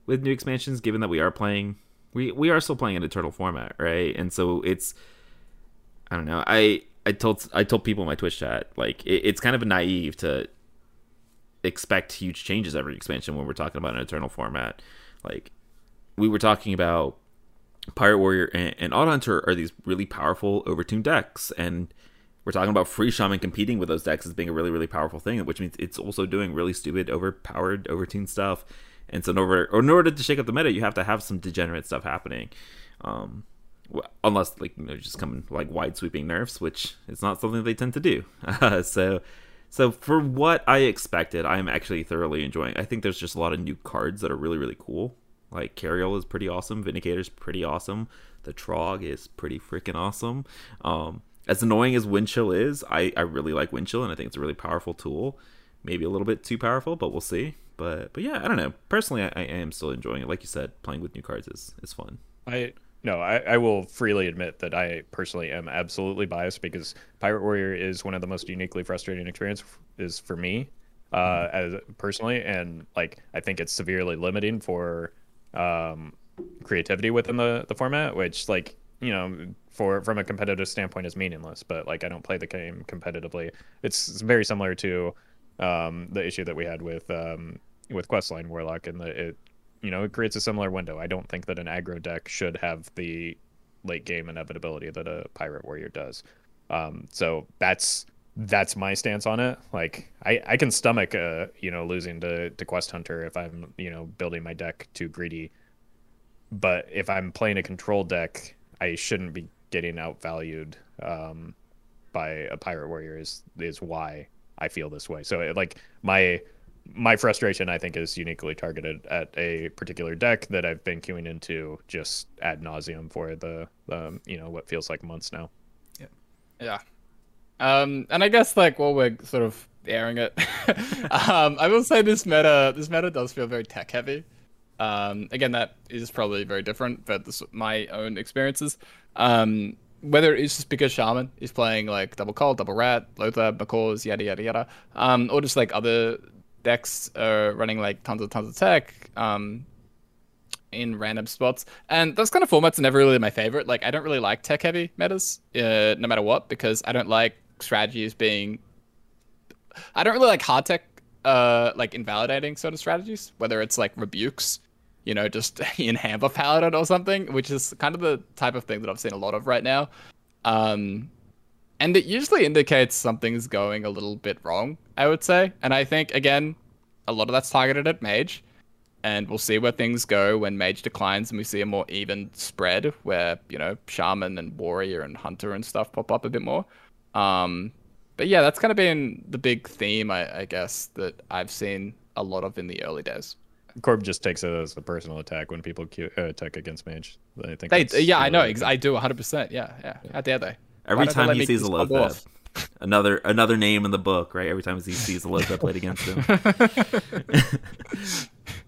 with new expansions, given that we are playing, we we are still playing an eternal format, right? And so it's, I don't know. I I told I told people in my Twitch chat like it, it's kind of naive to expect huge changes every expansion when we're talking about an eternal format. Like we were talking about Pirate Warrior and, and Odd Hunter are these really powerful overtuned decks, and we're talking about Freeze Shaman competing with those decks as being a really really powerful thing, which means it's also doing really stupid, overpowered, overtuned stuff. And so in order or in order to shake up the meta, you have to have some degenerate stuff happening. Um, unless like you know just coming like wide sweeping nerfs, which is not something they tend to do. (laughs) So so for what I expected, I am actually thoroughly enjoying. I think there's just a lot of new cards that are really really cool. Like Cariel is pretty awesome. Vindicator's pretty awesome. The Trogg is pretty freaking awesome. Um, as annoying as Windchill is, I, I really like Windchill and I think it's a really powerful tool. Maybe a little bit too powerful, but we'll see. But but yeah, I don't know. Personally, I, I am still enjoying it. Like you said, playing with new cards is is fun. I no, I, I will freely admit that I personally am absolutely biased because Pirate Warrior is one of the most uniquely frustrating experiences for me, uh, mm-hmm. as personally, and like I think it's severely limiting for um, creativity within the the format, which like you know for from a competitive standpoint is meaningless. But like I don't play the game competitively. It's very similar to um, the issue that we had with um, with Questline Warlock, and the it you know it creates a similar window. I don't think that an aggro deck should have the late game inevitability that a Pirate Warrior does. Um, so that's that's my stance on it. Like I, I can stomach uh you know losing to, to Quest Hunter if I'm you know building my deck too greedy. But if I'm playing a control deck, I shouldn't be getting outvalued um, by a Pirate Warrior. Is is why I feel this way. So it, like my my frustration, I think, is uniquely targeted at a particular deck that I've been queuing into just ad nauseum for the um, you know what feels like months now. Yeah. Yeah. Um, and I guess like while we're sort of airing it, (laughs) um, I will say this meta this meta does feel very tech heavy. Um, again, that is probably very different, but this my own experiences. Um, whether it's just because Shaman is playing like double call, double rat, Lothar, McCaws, yada yada yada, um, or just like other decks are running like tons of tons of tech, um, in random spots. And those kind of formats are never really my favorite. Like I don't really like tech heavy metas, uh, no matter what, because I don't like strategies being. I don't really like hard tech, uh, like invalidating sort of strategies. Whether it's like rebukes, you know, just (laughs) in Handbuff Paladin or something, which is kind of the type of thing that I've seen a lot of right now. Um, and it usually indicates something's going a little bit wrong, I would say. And I think again, a lot of that's targeted at Mage and we'll see where things go when Mage declines and we see a more even spread where, you know, Shaman and Warrior and Hunter and stuff pop up a bit more. Um, but yeah, that's kind of been the big theme, I, I guess, that I've seen a lot of in the early days. Corb just takes it as a personal attack when people queue, uh, attack against Mage. I think They, yeah, I know. ex- I do 100%. Yeah, yeah. How dare they? Every Why don't they time he sees a just low pop off? another another name in the book, right? Every time he sees a low played against him. (laughs)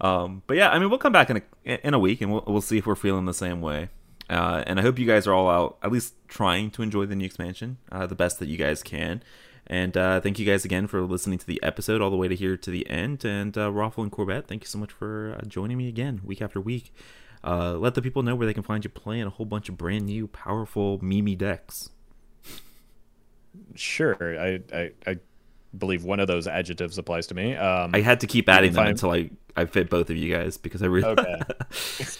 um, but yeah, I mean, we'll come back in a in a week and we'll we'll see if we're feeling the same way. Uh, and I hope you guys are all out, at least trying to enjoy the new expansion, uh, the best that you guys can. And uh, thank you guys again for listening to the episode all the way to here to the end. And uh, Roffle and Corbett, thank you so much for uh, joining me again week after week. Uh, let the people know where they can find you playing a whole bunch of brand new, powerful Mimi decks. Sure, I, I I believe one of those adjectives applies to me. Um, I had to keep adding them find- until I, I fit both of you guys because I really Okay.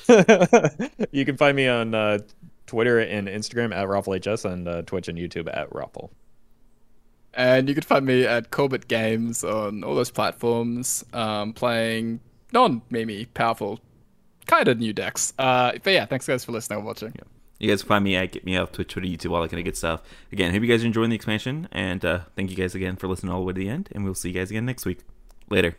(laughs) (laughs) you can find me on uh, Twitter and Instagram at RoffleHS and uh, Twitch and YouTube at Roffle. And you can find me at Corbett Games on all those platforms, um, playing non-Mimi, powerful, kind of new decks. Uh, but yeah, thanks guys for listening and watching. you guys can find me at GetMeowth, Twitch, Twitter, YouTube, all that kind of good stuff. Again, hope you guys are enjoying the expansion, and uh, thank you guys again for listening all the way to the end, and we'll see you guys again next week. Later.